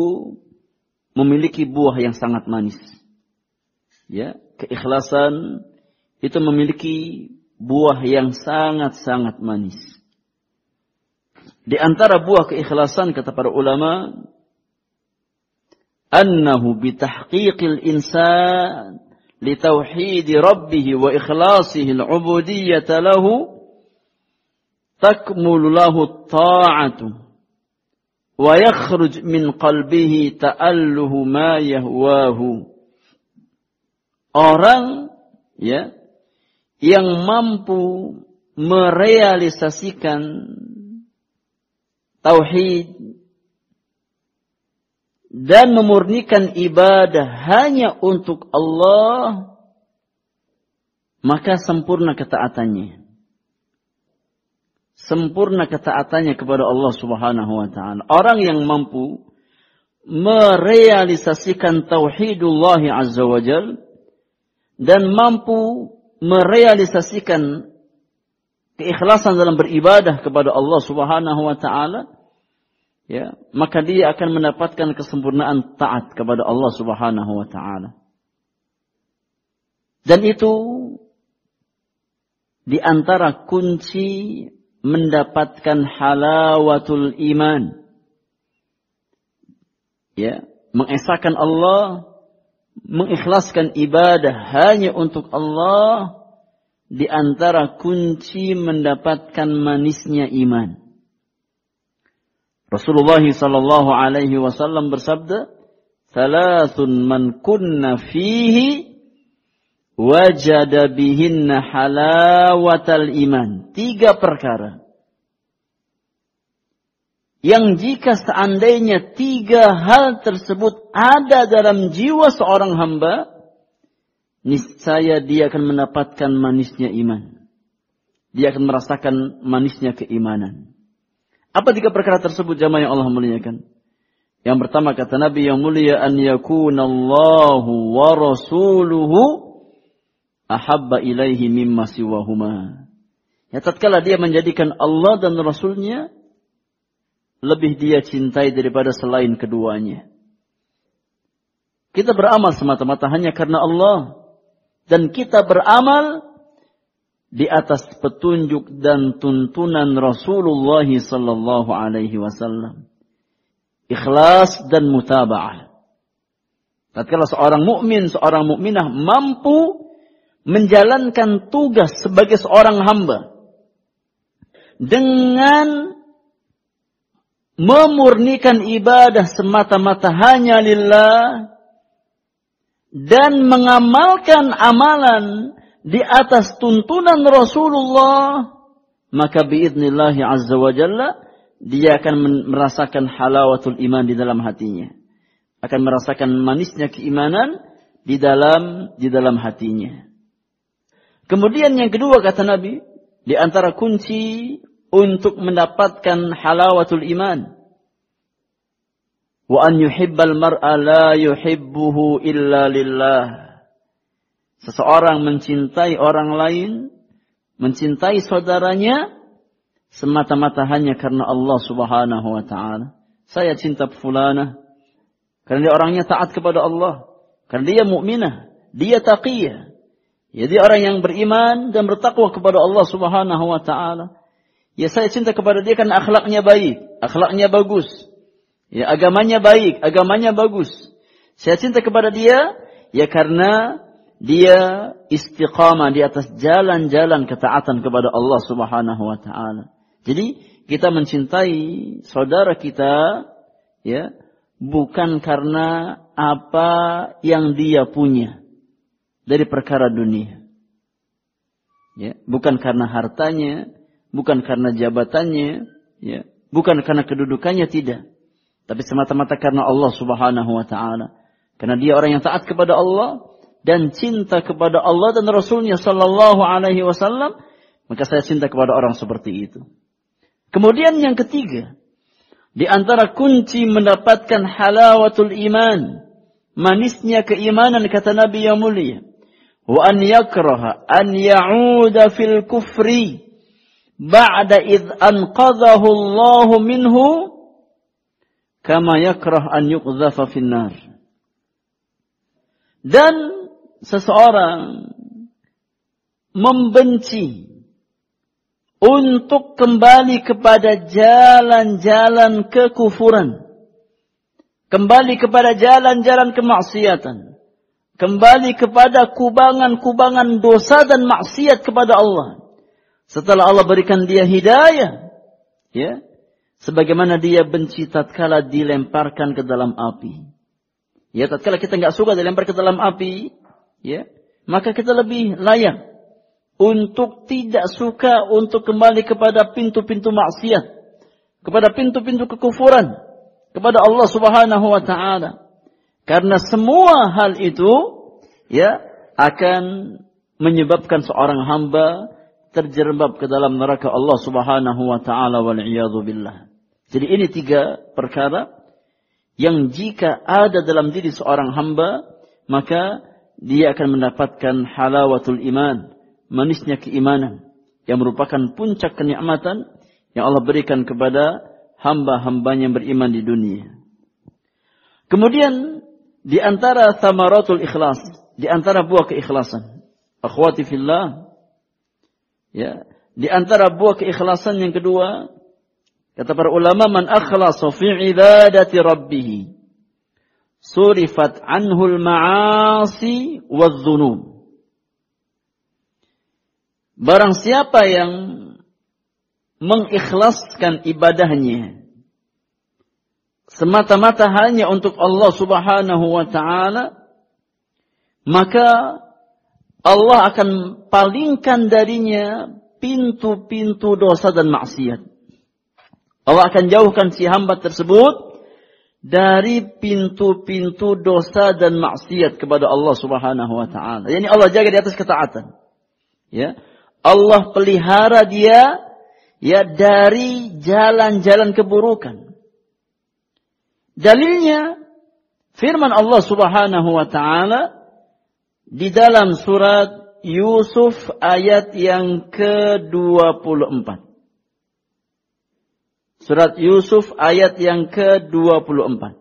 memiliki buah yang sangat manis. Ya, keikhlasan itu memiliki buah yang sangat-sangat manis. Di antara buah keikhlasan kata para ulama, annahu bitahqiqil insan litauhid rabbih wa ikhlasihi al-ubudiyyah lahu takmulu lahu ta'atu wa yakhruj min qalbihi ta'alluhu ma yahwahu. Orang ya yang mampu merealisasikan tauhid dan memurnikan ibadah hanya untuk Allah maka sempurna ketaatannya sempurna ketaatannya kepada Allah Subhanahu wa taala. Orang yang mampu merealisasikan tauhidullah azza wajal dan mampu merealisasikan keikhlasan dalam beribadah kepada Allah Subhanahu wa taala ya maka dia akan mendapatkan kesempurnaan taat kepada Allah Subhanahu wa taala. Dan itu di antara kunci mendapatkan halawatul iman ya mengesahkan Allah mengikhlaskan ibadah hanya untuk Allah di antara kunci mendapatkan manisnya iman. Rasulullah sallallahu alaihi wasallam bersabda, "Thalathun man kunna fihi wajada bihinna halawatal iman." Tiga perkara yang jika seandainya tiga hal tersebut ada dalam jiwa seorang hamba, niscaya dia akan mendapatkan manisnya iman. Dia akan merasakan manisnya keimanan. Apa tiga perkara tersebut jamaah yang Allah muliakan? Yang pertama kata Nabi yang mulia an yakunallahu wa rasuluhu ahabba ilaihi mimma siwahuma. Ya tatkala dia menjadikan Allah dan Rasulnya lebih dia cintai daripada selain keduanya. Kita beramal semata-mata hanya karena Allah. Dan kita beramal di atas petunjuk dan tuntunan Rasulullah sallallahu alaihi wasallam. Ikhlas dan mutaba'ah. Tatkala seorang mukmin, seorang mukminah mampu menjalankan tugas sebagai seorang hamba dengan memurnikan ibadah semata-mata hanya lillah dan mengamalkan amalan di atas tuntunan Rasulullah maka biidnillahi azza wa jalla dia akan merasakan halawatul iman di dalam hatinya. Akan merasakan manisnya keimanan di dalam di dalam hatinya kemudian yang kedua kata Nabi di antara kunci untuk mendapatkan halawatul iman wa an yuhibbal mar'a la yuhibbuhu illa lillah. Seseorang mencintai orang lain, mencintai saudaranya semata-mata hanya karena Allah Subhanahu wa taala. Saya cinta fulana karena dia orangnya taat kepada Allah, karena dia mukminah, dia taqiyah. Jadi orang yang beriman dan bertakwa kepada Allah Subhanahu wa taala. Ya saya cinta kepada dia karena akhlaknya baik, akhlaknya bagus. Ya, agamanya baik, agamanya bagus. Saya cinta kepada dia ya karena dia istiqamah di atas jalan-jalan ketaatan kepada Allah Subhanahu wa taala. Jadi kita mencintai saudara kita ya bukan karena apa yang dia punya dari perkara dunia. Ya, bukan karena hartanya, bukan karena jabatannya, ya, bukan karena kedudukannya tidak. Tapi semata-mata karena Allah subhanahu wa ta'ala. Karena dia orang yang taat kepada Allah dan cinta kepada Allah dan Rasulnya sallallahu alaihi wasallam, maka saya cinta kepada orang seperti itu. Kemudian yang ketiga, di antara kunci mendapatkan halawatul iman, manisnya keimanan kata Nabi yang mulia, wa an yakraha an ya'uda fil kufri ba'da id anqadhahu Allah minhu kama yakrah an yuqdhafa finnar. Dan seseorang membenci untuk kembali kepada jalan-jalan kekufuran. Kembali kepada jalan-jalan kemaksiatan. Kembali kepada kubangan-kubangan dosa dan maksiat kepada Allah. Setelah Allah berikan dia hidayah, ya, Sebagaimana dia benci tatkala dilemparkan ke dalam api. Ya, tatkala kita nggak suka dilempar ke dalam api, ya, maka kita lebih layak untuk tidak suka untuk kembali kepada pintu-pintu maksiat, kepada pintu-pintu kekufuran, kepada Allah Subhanahu wa taala. Karena semua hal itu ya akan menyebabkan seorang hamba terjerembab ke dalam neraka Allah Subhanahu wa taala wal billah. Jadi ini tiga perkara yang jika ada dalam diri seorang hamba maka dia akan mendapatkan halawatul iman, manisnya keimanan yang merupakan puncak kenikmatan yang Allah berikan kepada hamba-hambanya yang beriman di dunia. Kemudian di antara thamaratul ikhlas, di antara buah keikhlasan. Akhwati fillah, Ya, di antara buah keikhlasan yang kedua, kata para ulama, man akhlasa fi ibadati rabbih surifat anhul ma'asi wadh-dhunub. Barang siapa yang mengikhlaskan ibadahnya semata-mata hanya untuk Allah Subhanahu wa taala, maka Allah akan palingkan darinya pintu-pintu dosa dan maksiat. Allah akan jauhkan si hamba tersebut dari pintu-pintu dosa dan maksiat kepada Allah Subhanahu wa taala. Yani Allah jaga di atas ketaatan. Ya. Allah pelihara dia ya dari jalan-jalan keburukan. Dalilnya firman Allah Subhanahu wa taala di dalam surat Yusuf ayat yang ke-24. Surat Yusuf ayat yang ke-24.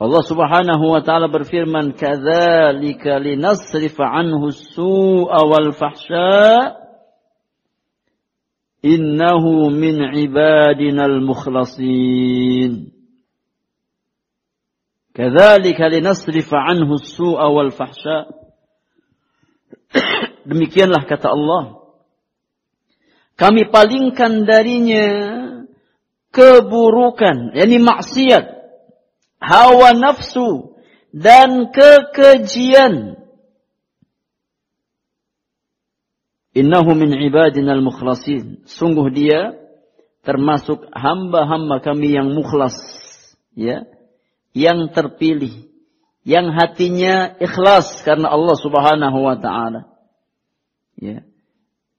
Allah Subhanahu wa taala berfirman, "Kadzalika linasrifa anhu as-su'a wal fahsya' innahu min ibadinal mukhlasin." Kadzalika linasrifa anhu as-su'a wal Demikianlah kata Allah. Kami palingkan darinya keburukan, yakni maksiat hawa nafsu dan kekejian. Innahu min ibadina al-mukhlasin. Sungguh dia termasuk hamba-hamba kami yang mukhlas. Ya. Yang terpilih. Yang hatinya ikhlas karena Allah subhanahu wa ta'ala. Ya.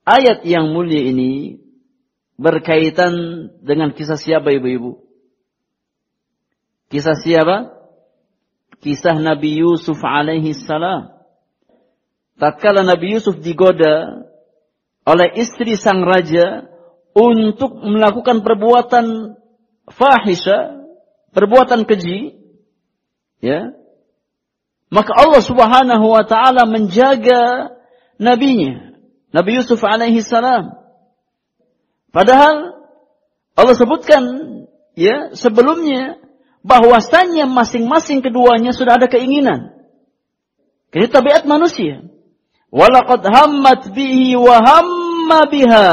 Ayat yang mulia ini berkaitan dengan kisah siapa ibu-ibu? Kisah siapa? Kisah Nabi Yusuf alaihi salam. Tatkala Nabi Yusuf digoda oleh istri sang raja untuk melakukan perbuatan fahisha, perbuatan keji, ya. Maka Allah Subhanahu wa taala menjaga nabinya, Nabi Yusuf alaihi salam. Padahal Allah sebutkan ya sebelumnya bahwasannya masing-masing keduanya sudah ada keinginan. Ini tabiat manusia. Walaqad hammat bihi wa hamma biha.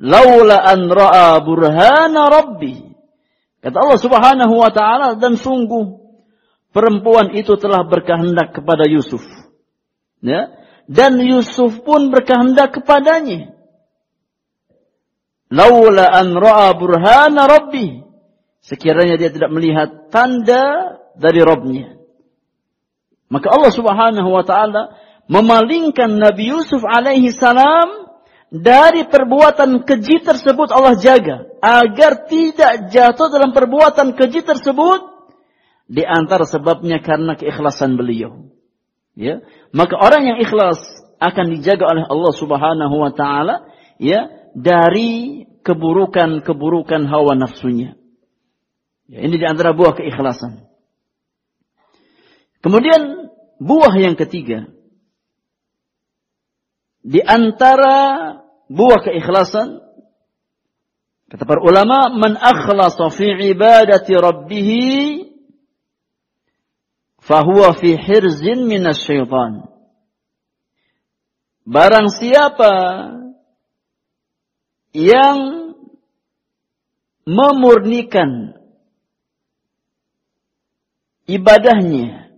Laula an ra'a burhana rabbi. Kata Allah Subhanahu wa taala dan sungguh perempuan itu telah berkehendak kepada Yusuf. Ya. Dan Yusuf pun berkehendak kepadanya. Laula an ra'a burhana rabbi sekiranya dia tidak melihat tanda dari Robnya. Maka Allah subhanahu wa ta'ala memalingkan Nabi Yusuf alaihi salam dari perbuatan keji tersebut Allah jaga agar tidak jatuh dalam perbuatan keji tersebut di antara sebabnya karena keikhlasan beliau. Ya, maka orang yang ikhlas akan dijaga oleh Allah Subhanahu wa taala ya dari keburukan-keburukan hawa nafsunya. Ya, ini di antara buah keikhlasan. Kemudian buah yang ketiga. Di antara buah keikhlasan kata para ulama man akhlasa fi ibadati rabbih fahuwa fi hirzin minasyaitan. Barang siapa yang memurnikan ibadahnya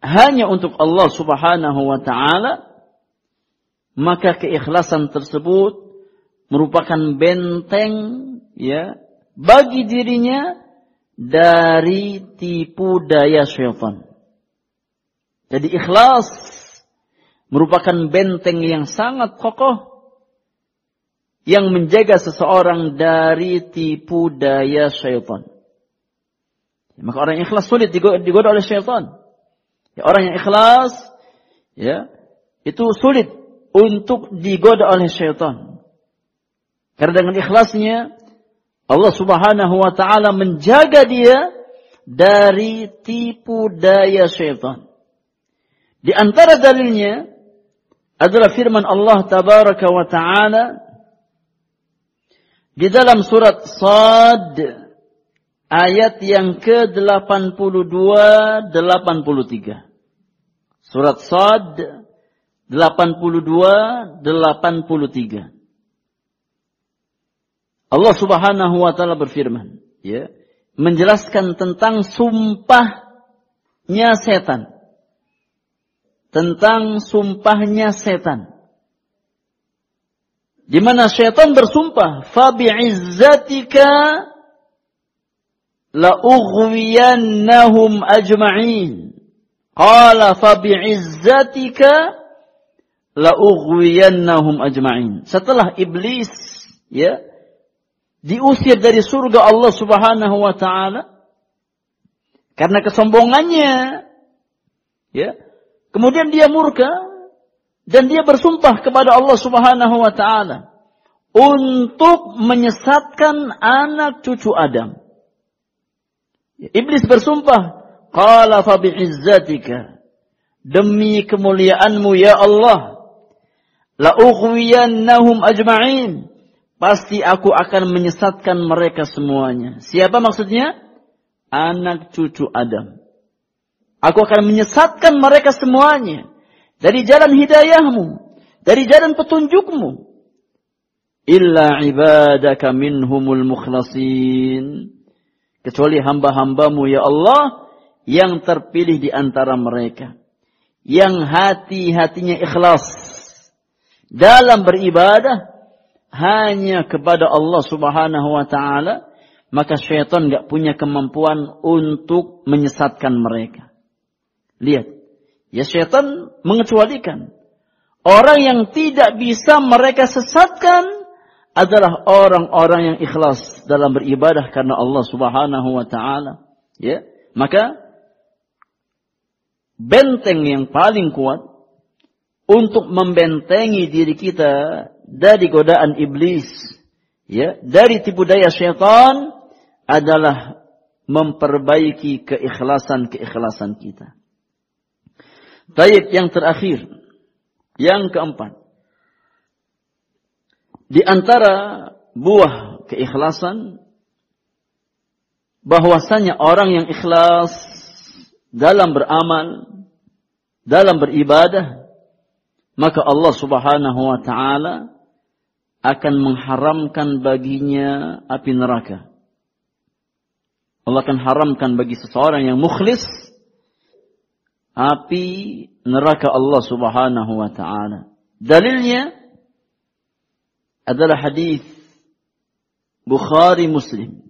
hanya untuk Allah Subhanahu wa taala maka keikhlasan tersebut merupakan benteng ya bagi dirinya dari tipu daya syaitan. Jadi ikhlas merupakan benteng yang sangat kokoh yang menjaga seseorang dari tipu daya syaitan. Maka orang yang ikhlas sulit digoda oleh syaitan. Ya, orang yang ikhlas, ya, itu sulit untuk digoda oleh syaitan. Karena dengan ikhlasnya, Allah subhanahu wa ta'ala menjaga dia dari tipu daya syaitan. Di antara dalilnya adalah firman Allah tabaraka wa ta'ala di dalam surat Sad ayat yang ke-82 83. Surat Sad 82 83. Allah Subhanahu wa taala berfirman, ya, menjelaskan tentang sumpahnya setan. Tentang sumpahnya setan. Di mana setan bersumpah, "Fa bi'izzatika la'ughwiyannahum ajma'in. Qala fa bi'izzatika la'ughwiyannahum ajma'in. Setelah iblis ya diusir dari surga Allah Subhanahu wa taala karena kesombongannya ya kemudian dia murka dan dia bersumpah kepada Allah Subhanahu wa taala untuk menyesatkan anak cucu Adam Iblis bersumpah, qala fa bi'izzatika demi kemuliaanmu ya Allah la ughwiyannahum ajma'in pasti aku akan menyesatkan mereka semuanya. Siapa maksudnya? Anak cucu Adam. Aku akan menyesatkan mereka semuanya dari jalan hidayahmu, dari jalan petunjukmu. Illa ibadaka minhumul mukhlasin. Kecuali hamba-hambamu ya Allah yang terpilih di antara mereka. Yang hati-hatinya ikhlas. Dalam beribadah hanya kepada Allah subhanahu wa ta'ala. Maka syaitan gak punya kemampuan untuk menyesatkan mereka. Lihat. Ya syaitan mengecualikan. Orang yang tidak bisa mereka sesatkan adalah orang-orang yang ikhlas dalam beribadah karena Allah Subhanahu wa taala. Ya. Maka benteng yang paling kuat untuk membentengi diri kita dari godaan iblis, ya, dari tipu daya syaitan adalah memperbaiki keikhlasan-keikhlasan kita. Taib yang terakhir, yang keempat, di antara buah keikhlasan bahwasanya orang yang ikhlas dalam beramal, dalam beribadah, maka Allah Subhanahu wa taala akan mengharamkan baginya api neraka. Allah akan haramkan bagi seseorang yang mukhlis api neraka Allah Subhanahu wa taala. Dalilnya adalah hadis Bukhari Muslim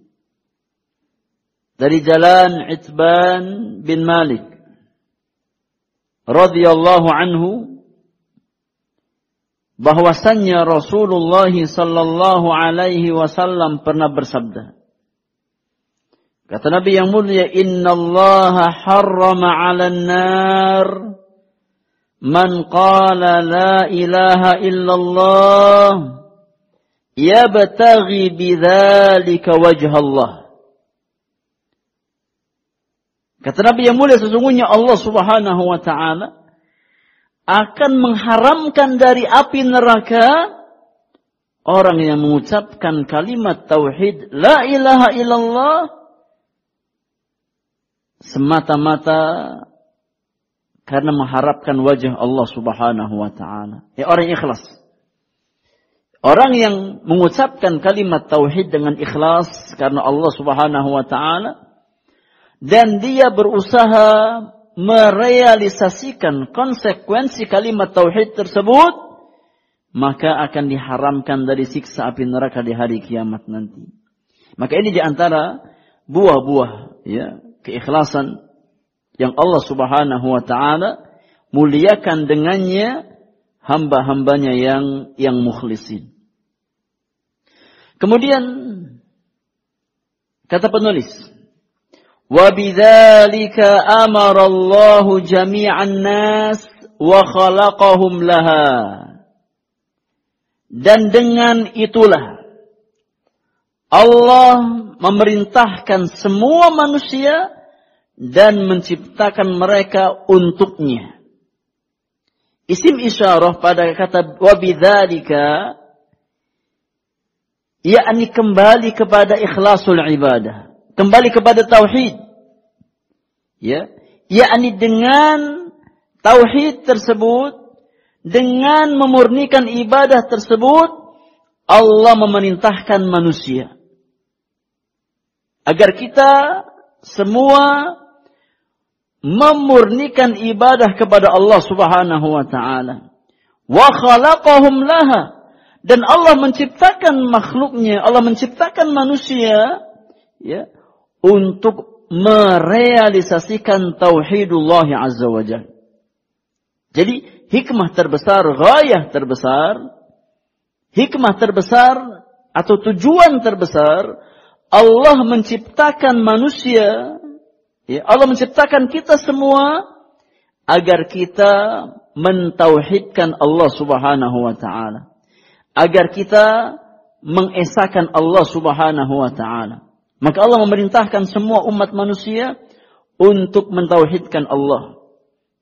dari jalan Itban bin Malik radhiyallahu anhu bahwasannya Rasulullah sallallahu alaihi wasallam pernah bersabda Kata Nabi yang mulia, Inna Allah harrama ala nar man qala la ilaha illallah yabtaghi bidzalika wajh Allah. Kata Nabi yang mulia sesungguhnya Allah Subhanahu wa taala akan mengharamkan dari api neraka orang yang mengucapkan kalimat tauhid la ilaha illallah semata-mata karena mengharapkan wajah Allah Subhanahu wa taala. Ya orang ikhlas. Orang yang mengucapkan kalimat tauhid dengan ikhlas karena Allah Subhanahu wa taala dan dia berusaha merealisasikan konsekuensi kalimat tauhid tersebut maka akan diharamkan dari siksa api neraka di hari kiamat nanti. Maka ini di antara buah-buah ya keikhlasan yang Allah Subhanahu wa taala muliakan dengannya hamba-hambanya yang yang mukhlisin. Kemudian kata penulis, "Wa bidzalika amara Allah jami'an nas wa khalaqahum laha." Dan dengan itulah Allah memerintahkan semua manusia dan menciptakan mereka untuknya. Isim isyarah pada kata wabidzalika yakni kembali kepada ikhlasul ibadah, kembali kepada tauhid. Ya, yakni dengan tauhid tersebut, dengan memurnikan ibadah tersebut, Allah memerintahkan manusia agar kita semua memurnikan ibadah kepada Allah Subhanahu wa taala. Wa khalaqahum laha dan Allah menciptakan makhluknya, Allah menciptakan manusia ya untuk merealisasikan tauhidullah azza wajalla. Jadi hikmah terbesar, gayah terbesar, hikmah terbesar atau tujuan terbesar Allah menciptakan manusia, ya, Allah menciptakan kita semua agar kita mentauhidkan Allah Subhanahu wa taala agar kita mengesahkan Allah Subhanahu wa taala. Maka Allah memerintahkan semua umat manusia untuk mentauhidkan Allah.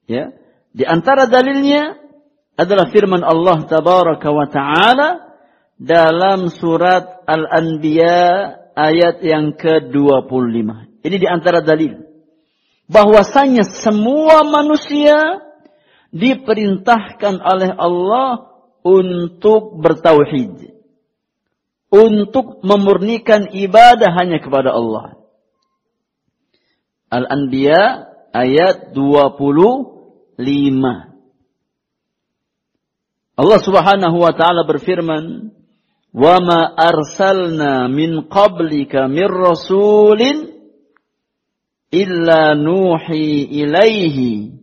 Ya. Di antara dalilnya adalah firman Allah tabaraka wa taala dalam surat Al-Anbiya ayat yang ke-25. Ini di antara dalil bahwasanya semua manusia diperintahkan oleh Allah untuk bertauhid untuk memurnikan ibadah hanya kepada Allah. Al-Anbiya ayat 25. Allah Subhanahu wa taala berfirman, "Wa ma arsalna min qablika mir rasulin illa nuhi ilaihi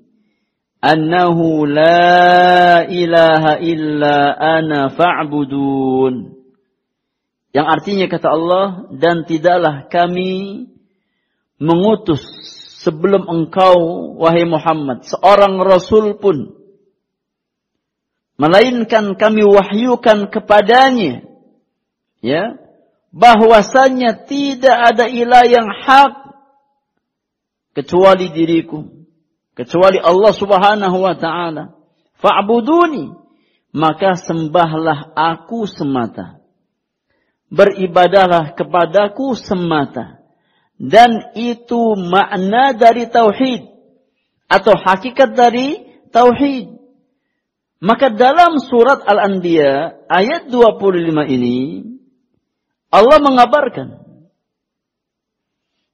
annahu la ilaha illa ana fa'budun." Yang artinya kata Allah, dan tidaklah kami mengutus sebelum engkau, wahai Muhammad, seorang Rasul pun. Melainkan kami wahyukan kepadanya, ya, bahwasanya tidak ada ilah yang hak kecuali diriku, kecuali Allah Subhanahu wa taala. Fa'buduni, maka sembahlah aku semata beribadahlah kepadaku semata. Dan itu makna dari tauhid atau hakikat dari tauhid. Maka dalam surat Al-Anbiya ayat 25 ini Allah mengabarkan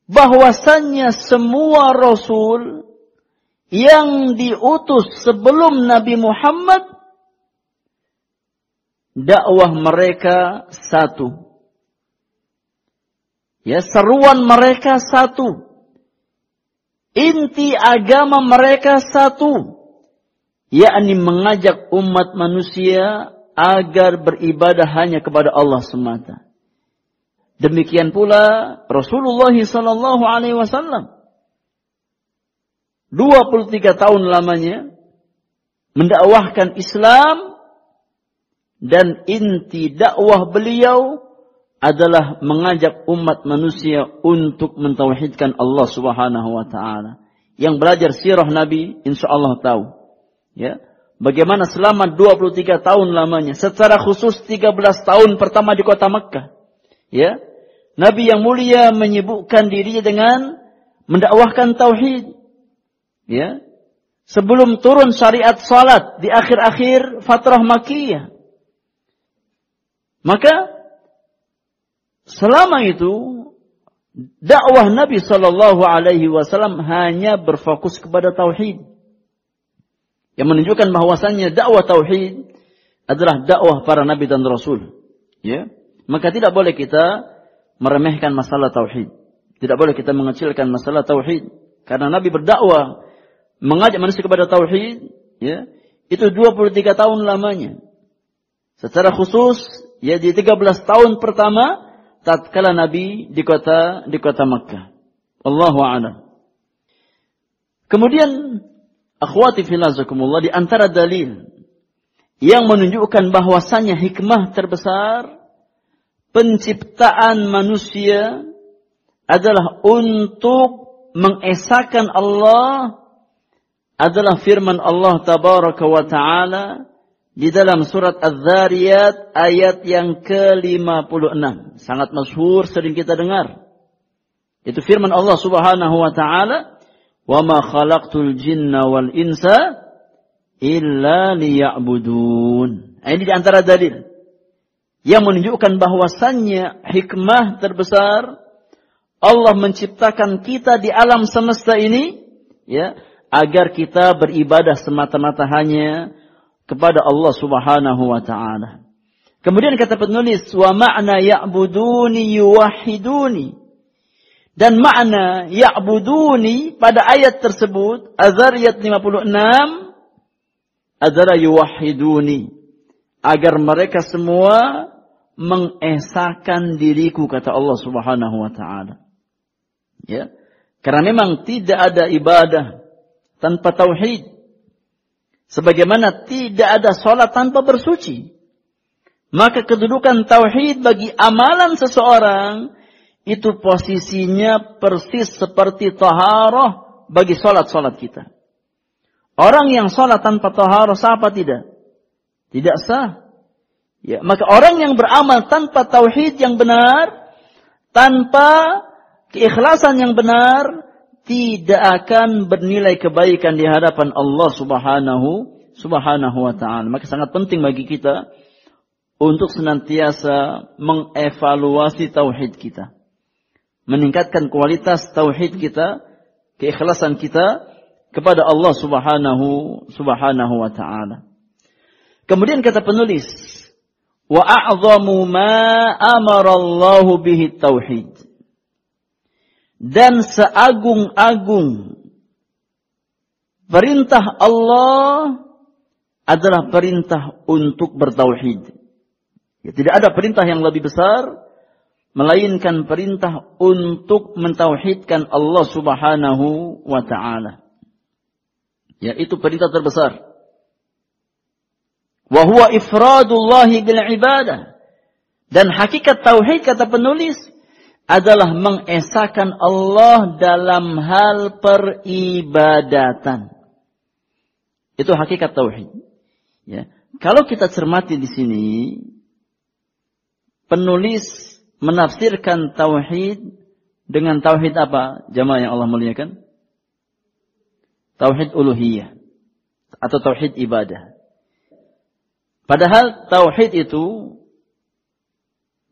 bahwasannya semua rasul yang diutus sebelum Nabi Muhammad dakwah mereka satu Ya, seruan mereka satu. Inti agama mereka satu. Yakni mengajak umat manusia agar beribadah hanya kepada Allah semata. Demikian pula Rasulullah sallallahu alaihi wasallam 23 tahun lamanya mendakwahkan Islam dan inti dakwah beliau adalah mengajak umat manusia untuk mentauhidkan Allah Subhanahu wa taala. Yang belajar sirah Nabi insyaallah tahu. Ya. Bagaimana selama 23 tahun lamanya, secara khusus 13 tahun pertama di kota Mekkah. Ya. Nabi yang mulia menyibukkan dirinya dengan mendakwahkan tauhid. Ya. Sebelum turun syariat salat di akhir-akhir fatrah Makkiyah. Maka Selama itu dakwah Nabi Shallallahu Alaihi Wasallam hanya berfokus kepada tauhid, yang menunjukkan bahwasannya dakwah tauhid adalah dakwah para nabi dan rasul. Ya, maka tidak boleh kita meremehkan masalah tauhid. Tidak boleh kita mengecilkan masalah tauhid karena Nabi berdakwah mengajak manusia kepada tauhid, ya, itu 23 tahun lamanya. Secara khusus ya di 13 tahun pertama tatkala Nabi di kota di kota Makkah. Allahu a'lam. Kemudian akhwati filazakumullah di antara dalil yang menunjukkan bahwasannya hikmah terbesar penciptaan manusia adalah untuk mengesahkan Allah adalah firman Allah tabaraka wa taala di dalam surat Az-Zariyat ayat yang ke-56. Sangat masyhur sering kita dengar. Itu firman Allah Subhanahu wa taala, "Wa ma khalaqtul jinna wal insa illa liya'budun." Nah, ini di antara dalil yang menunjukkan bahwasannya hikmah terbesar Allah menciptakan kita di alam semesta ini ya agar kita beribadah semata-mata hanya kepada Allah Subhanahu wa taala. Kemudian kata penulis wa makna ya'buduni yuwahhiduni. Dan makna ya'buduni pada ayat tersebut Azariyat 56 adalah yuwahhiduni agar mereka semua mengesahkan diriku kata Allah Subhanahu wa taala. Ya. Karena memang tidak ada ibadah tanpa tauhid. Sebagaimana tidak ada sholat tanpa bersuci. Maka kedudukan tauhid bagi amalan seseorang itu posisinya persis seperti taharah bagi sholat-sholat kita. Orang yang sholat tanpa taharah sah apa tidak? Tidak sah. Ya, maka orang yang beramal tanpa tauhid yang benar, tanpa keikhlasan yang benar, tidak akan bernilai kebaikan di hadapan Allah Subhanahu Subhanahu wa taala. Maka sangat penting bagi kita untuk senantiasa mengevaluasi tauhid kita. Meningkatkan kualitas tauhid kita, keikhlasan kita kepada Allah Subhanahu Subhanahu wa taala. Kemudian kata penulis, wa a'zamu ma amara Allah bihi tauhid. Dan seagung-agung perintah Allah adalah perintah untuk bertauhid. Ya, tidak ada perintah yang lebih besar melainkan perintah untuk mentauhidkan Allah Subhanahu wa taala. Ya, itu perintah terbesar. Wa huwa ifradullah bil ibadah. Dan hakikat tauhid kata penulis adalah mengesahkan Allah dalam hal peribadatan. Itu hakikat tauhid. Ya. Kalau kita cermati di sini, penulis menafsirkan tauhid dengan tauhid apa? Jamaah yang Allah muliakan? Tauhid uluhiyah atau tauhid ibadah. Padahal tauhid itu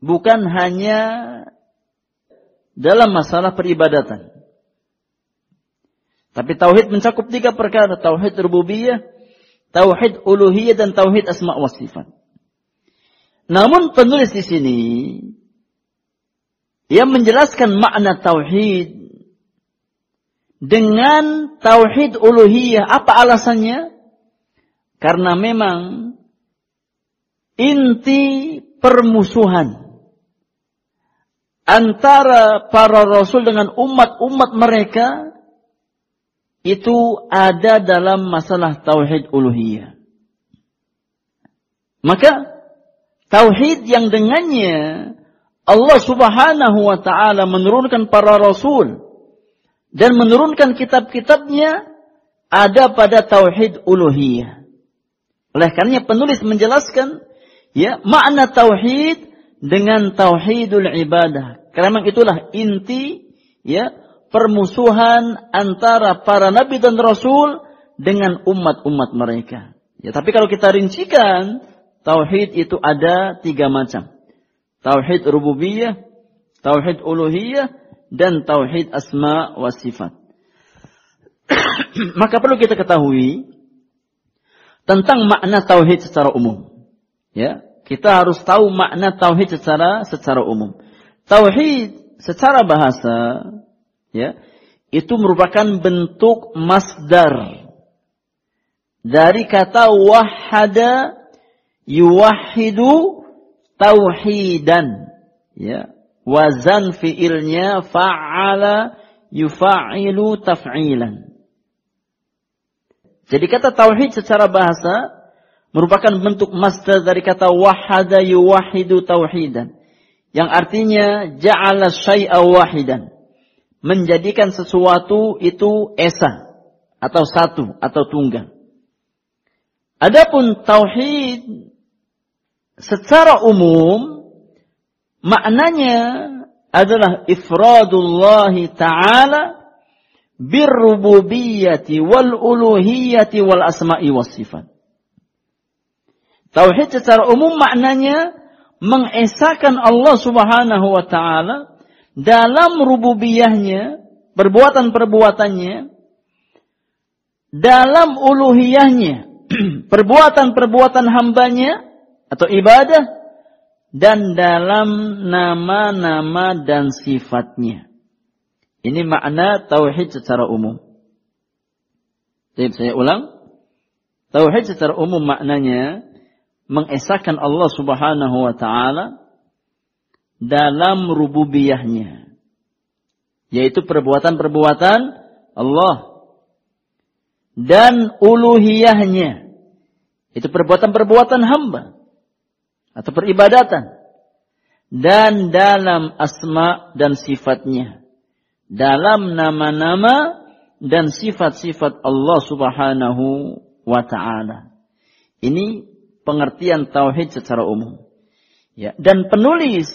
bukan hanya dalam masalah peribadatan. Tapi tauhid mencakup tiga perkara, tauhid rububiyah, tauhid uluhiyah dan tauhid asma wa sifat. Namun penulis di sini ia menjelaskan makna tauhid dengan tauhid uluhiyah. Apa alasannya? Karena memang inti permusuhan antara para rasul dengan umat-umat mereka itu ada dalam masalah tauhid uluhiyah. Maka Tauhid yang dengannya Allah subhanahu wa ta'ala menurunkan para rasul dan menurunkan kitab-kitabnya ada pada tauhid uluhiyah. Oleh karenanya penulis menjelaskan ya makna tauhid dengan tauhidul ibadah. Karena itulah inti ya permusuhan antara para nabi dan rasul dengan umat-umat mereka. Ya, tapi kalau kita rincikan Tauhid itu ada tiga macam. Tauhid rububiyah, tauhid uluhiyah, dan tauhid asma wa sifat. Maka perlu kita ketahui tentang makna tauhid secara umum. Ya, kita harus tahu makna tauhid secara secara umum. Tauhid secara bahasa ya, itu merupakan bentuk masdar. Dari kata wahada yuwahidu tauhidan ya. Wazan fiilnya fa'ala yufa'ilu taf'ilan. Jadi kata tauhid secara bahasa merupakan bentuk masdar dari kata wahada yuwahidu tauhidan yang artinya ja'ala syai'a wahidan menjadikan sesuatu itu esa atau satu atau tunggal Adapun tauhid secara umum maknanya adalah ifradullah taala birrububiyyati wal uluhiyyati wal asma'i was sifat. Tauhid secara umum maknanya mengesahkan Allah Subhanahu wa taala dalam rububiyahnya, perbuatan-perbuatannya, dalam uluhiyahnya, perbuatan-perbuatan hambanya atau ibadah dan dalam nama-nama dan sifatnya. Ini makna tauhid secara umum. Jadi saya ulang. Tauhid secara umum maknanya mengesahkan Allah Subhanahu wa taala dalam rububiyahnya. Yaitu perbuatan-perbuatan Allah dan uluhiyahnya. Itu perbuatan-perbuatan hamba atau peribadatan dan dalam asma dan sifatnya. Dalam nama-nama dan sifat-sifat Allah subhanahu wa ta'ala. Ini pengertian tauhid secara umum. Ya, dan penulis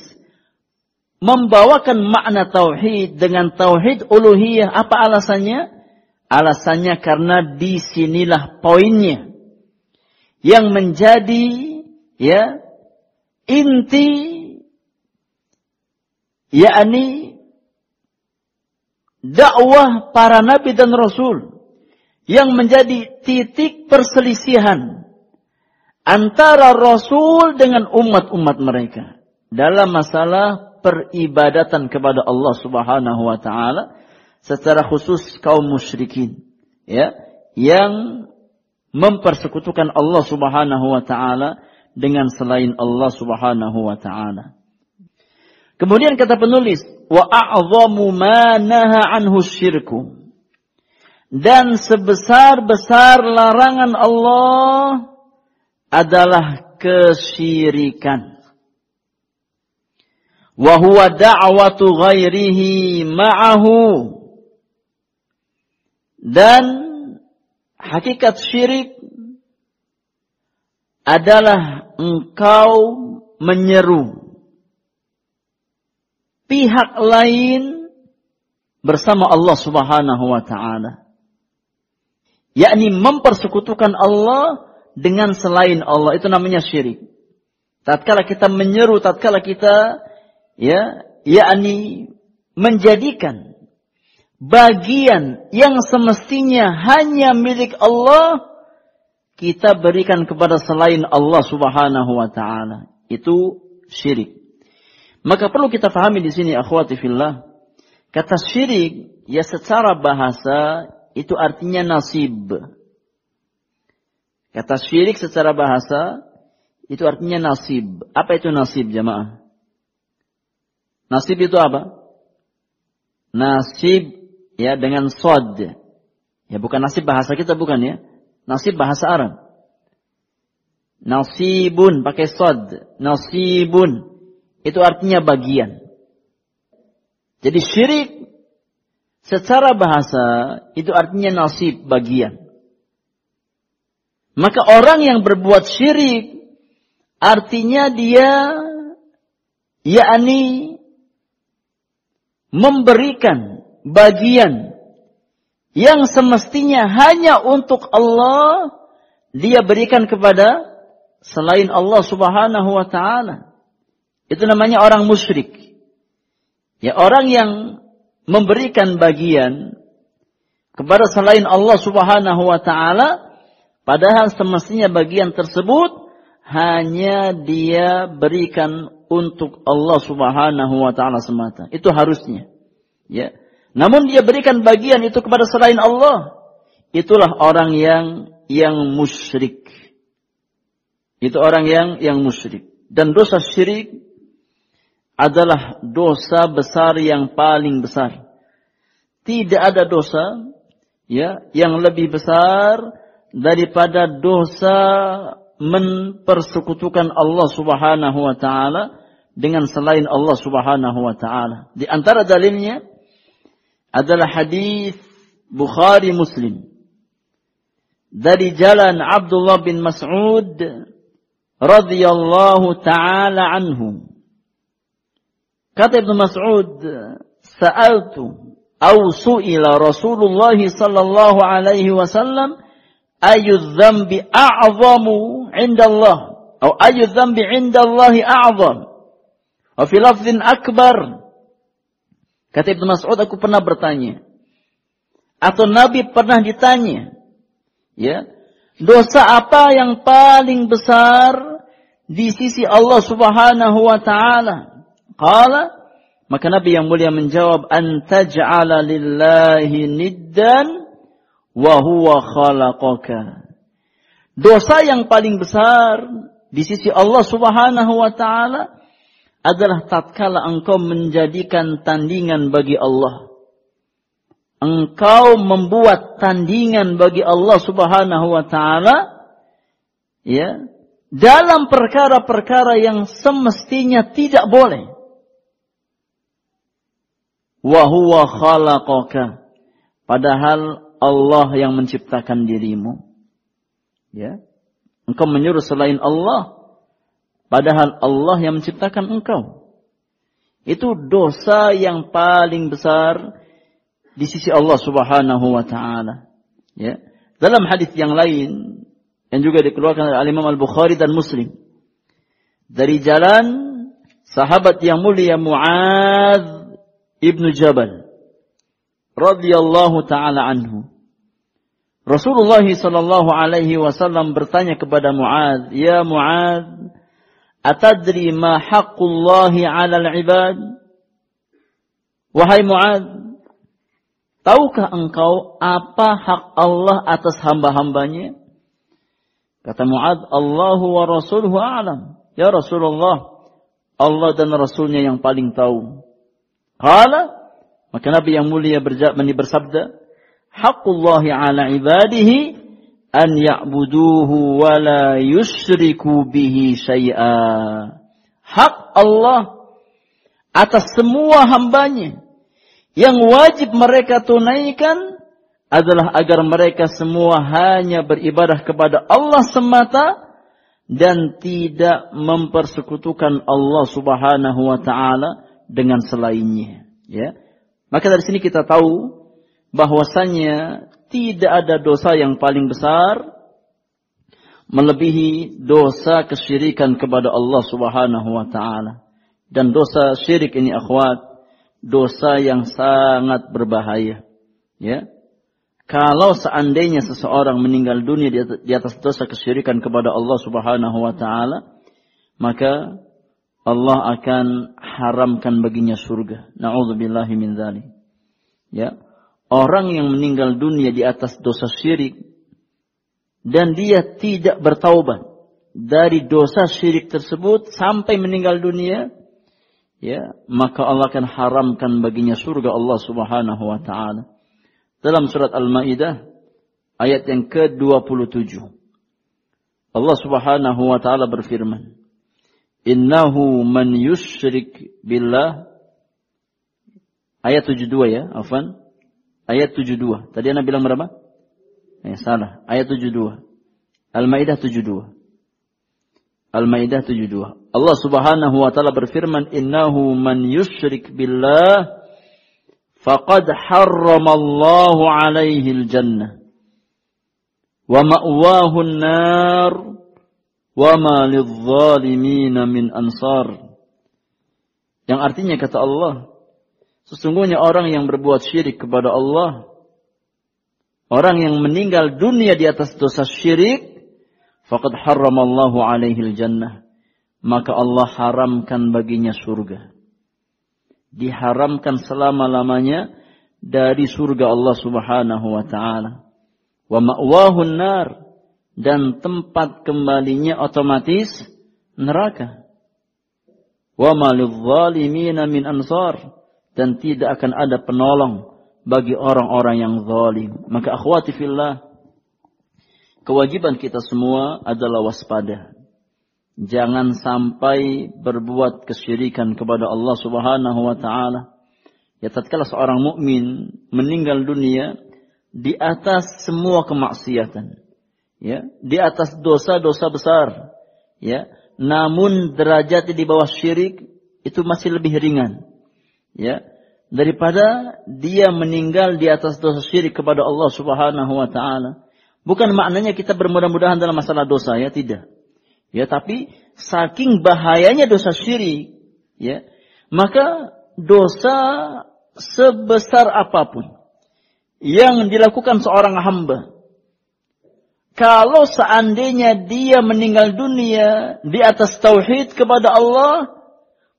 membawakan makna tauhid dengan tauhid uluhiyah. Apa alasannya? Alasannya karena di sinilah poinnya yang menjadi ya inti yakni dakwah para nabi dan rasul yang menjadi titik perselisihan antara rasul dengan umat-umat mereka dalam masalah peribadatan kepada Allah Subhanahu wa taala secara khusus kaum musyrikin ya yang mempersekutukan Allah Subhanahu wa taala dengan selain Allah Subhanahu wa taala. Kemudian kata penulis, wa a'zamu ma naha anhu syirku. Dan sebesar-besar larangan Allah adalah kesyirikan. Wa huwa da'watu ghairihi ma'ahu. Dan hakikat syirik adalah engkau menyeru pihak lain bersama Allah Subhanahu wa taala. Yakni mempersekutukan Allah dengan selain Allah itu namanya syirik. Tatkala kita menyeru, tatkala kita ya, yakni menjadikan bagian yang semestinya hanya milik Allah kita berikan kepada selain Allah Subhanahu wa taala. Itu syirik. Maka perlu kita pahami di sini akhwati fillah, kata syirik ya secara bahasa itu artinya nasib. Kata syirik secara bahasa itu artinya nasib. Apa itu nasib jamaah? Nasib itu apa? Nasib ya dengan sod. Ya bukan nasib bahasa kita bukan ya. Nasib bahasa Arab. Nasibun pakai sod. Nasibun. Itu artinya bagian. Jadi syirik secara bahasa itu artinya nasib bagian. Maka orang yang berbuat syirik artinya dia yakni memberikan bagian yang semestinya hanya untuk Allah dia berikan kepada selain Allah Subhanahu wa taala. Itu namanya orang musyrik. Ya orang yang memberikan bagian kepada selain Allah Subhanahu wa taala padahal semestinya bagian tersebut hanya dia berikan untuk Allah Subhanahu wa taala semata. Itu harusnya. Ya. Namun dia berikan bagian itu kepada selain Allah. Itulah orang yang yang musyrik. Itu orang yang yang musyrik. Dan dosa syirik adalah dosa besar yang paling besar. Tidak ada dosa ya yang lebih besar daripada dosa mempersekutukan Allah Subhanahu wa taala dengan selain Allah Subhanahu wa taala. Di antara dalilnya adalah hadis Bukhari Muslim dari jalan Abdullah bin Mas'ud radhiyallahu taala anhu. Kata Ibnu Mas'ud, "Sa'altu aw su'ila Rasulullah sallallahu alaihi wasallam ayu dzambi a'zamu 'inda Allah atau ayu dzambi 'inda Allah a'zam." Wa fi lafdhin akbar Kata Ibnu Mas'ud, aku pernah bertanya. Atau Nabi pernah ditanya. Ya. Dosa apa yang paling besar di sisi Allah Subhanahu wa taala? Qala maka Nabi yang mulia menjawab antaj'ala lillahi niddan wa huwa khalaqaka. Dosa yang paling besar di sisi Allah Subhanahu wa taala adalah tatkala engkau menjadikan tandingan bagi Allah. Engkau membuat tandingan bagi Allah Subhanahu wa taala ya dalam perkara-perkara yang semestinya tidak boleh. Wa huwa khalaqaka. Padahal Allah yang menciptakan dirimu. Ya. Engkau menyuruh selain Allah. Padahal Allah yang menciptakan engkau. Itu dosa yang paling besar di sisi Allah Subhanahu wa taala. Ya. Dalam hadis yang lain yang juga dikeluarkan oleh Imam Al-Bukhari dan Muslim dari jalan sahabat yang mulia Muadz ibnu Jabal radhiyallahu taala anhu. Rasulullah sallallahu alaihi wasallam bertanya kepada Muadz, "Ya Muadz, Atadri ma haqqullahi 'alal 'ibad? Wahai Muad, tahukah engkau apa hak Allah atas hamba-hambanya? Kata Muad, Allahu wa rasuluhu a'lam. Ya Rasulullah, Allah dan Rasulnya yang paling tahu. Kala, maka Nabi yang mulia bersabda, Haqqullahi ala ibadihi an ya'buduhu wa la yusyriku bihi syai'a. Hak Allah atas semua hambanya yang wajib mereka tunaikan adalah agar mereka semua hanya beribadah kepada Allah semata dan tidak mempersekutukan Allah Subhanahu wa taala dengan selainnya, ya. Maka dari sini kita tahu bahwasanya tidak ada dosa yang paling besar melebihi dosa kesyirikan kepada Allah Subhanahu wa taala. Dan dosa syirik ini akhwat, dosa yang sangat berbahaya. Ya. Kalau seandainya seseorang meninggal dunia di atas dosa kesyirikan kepada Allah Subhanahu wa taala, maka Allah akan haramkan baginya surga. Nauzubillahi min. Ya orang yang meninggal dunia di atas dosa syirik dan dia tidak bertaubat dari dosa syirik tersebut sampai meninggal dunia ya maka Allah akan haramkan baginya surga Allah Subhanahu wa taala dalam surat Al-Maidah ayat yang ke-27 Allah Subhanahu wa taala berfirman Innahu man yusyrik billah ayat 72 ya afan ayat 72. Tadi Anda bilang berapa? Eh, salah. Ayat 72. Al-Maidah 72. Al-Maidah 72. Allah Subhanahu wa taala berfirman, "Innahu man yusyrik billah faqad harramallahu alaihi al-jannah wa ma'wahu an-nar lidh-dhalimin min ansar." Yang artinya kata Allah, Sesungguhnya orang yang berbuat syirik kepada Allah, orang yang meninggal dunia di atas dosa syirik, faqad harramallahu alaihi jannah. Maka Allah haramkan baginya surga. Diharamkan selama-lamanya dari surga Allah Subhanahu wa taala. Wa ma'wahu nar dan tempat kembalinya otomatis neraka. Wa ma min ansar dan tidak akan ada penolong bagi orang-orang yang zalim. Maka akhwati fillah, kewajiban kita semua adalah waspada. Jangan sampai berbuat kesyirikan kepada Allah Subhanahu wa taala. Ya tatkala seorang mukmin meninggal dunia di atas semua kemaksiatan. Ya, di atas dosa-dosa besar. Ya, namun derajatnya di bawah syirik itu masih lebih ringan ya daripada dia meninggal di atas dosa syirik kepada Allah Subhanahu wa taala. Bukan maknanya kita bermudah-mudahan dalam masalah dosa ya, tidak. Ya, tapi saking bahayanya dosa syirik, ya, maka dosa sebesar apa pun yang dilakukan seorang hamba kalau seandainya dia meninggal dunia di atas tauhid kepada Allah,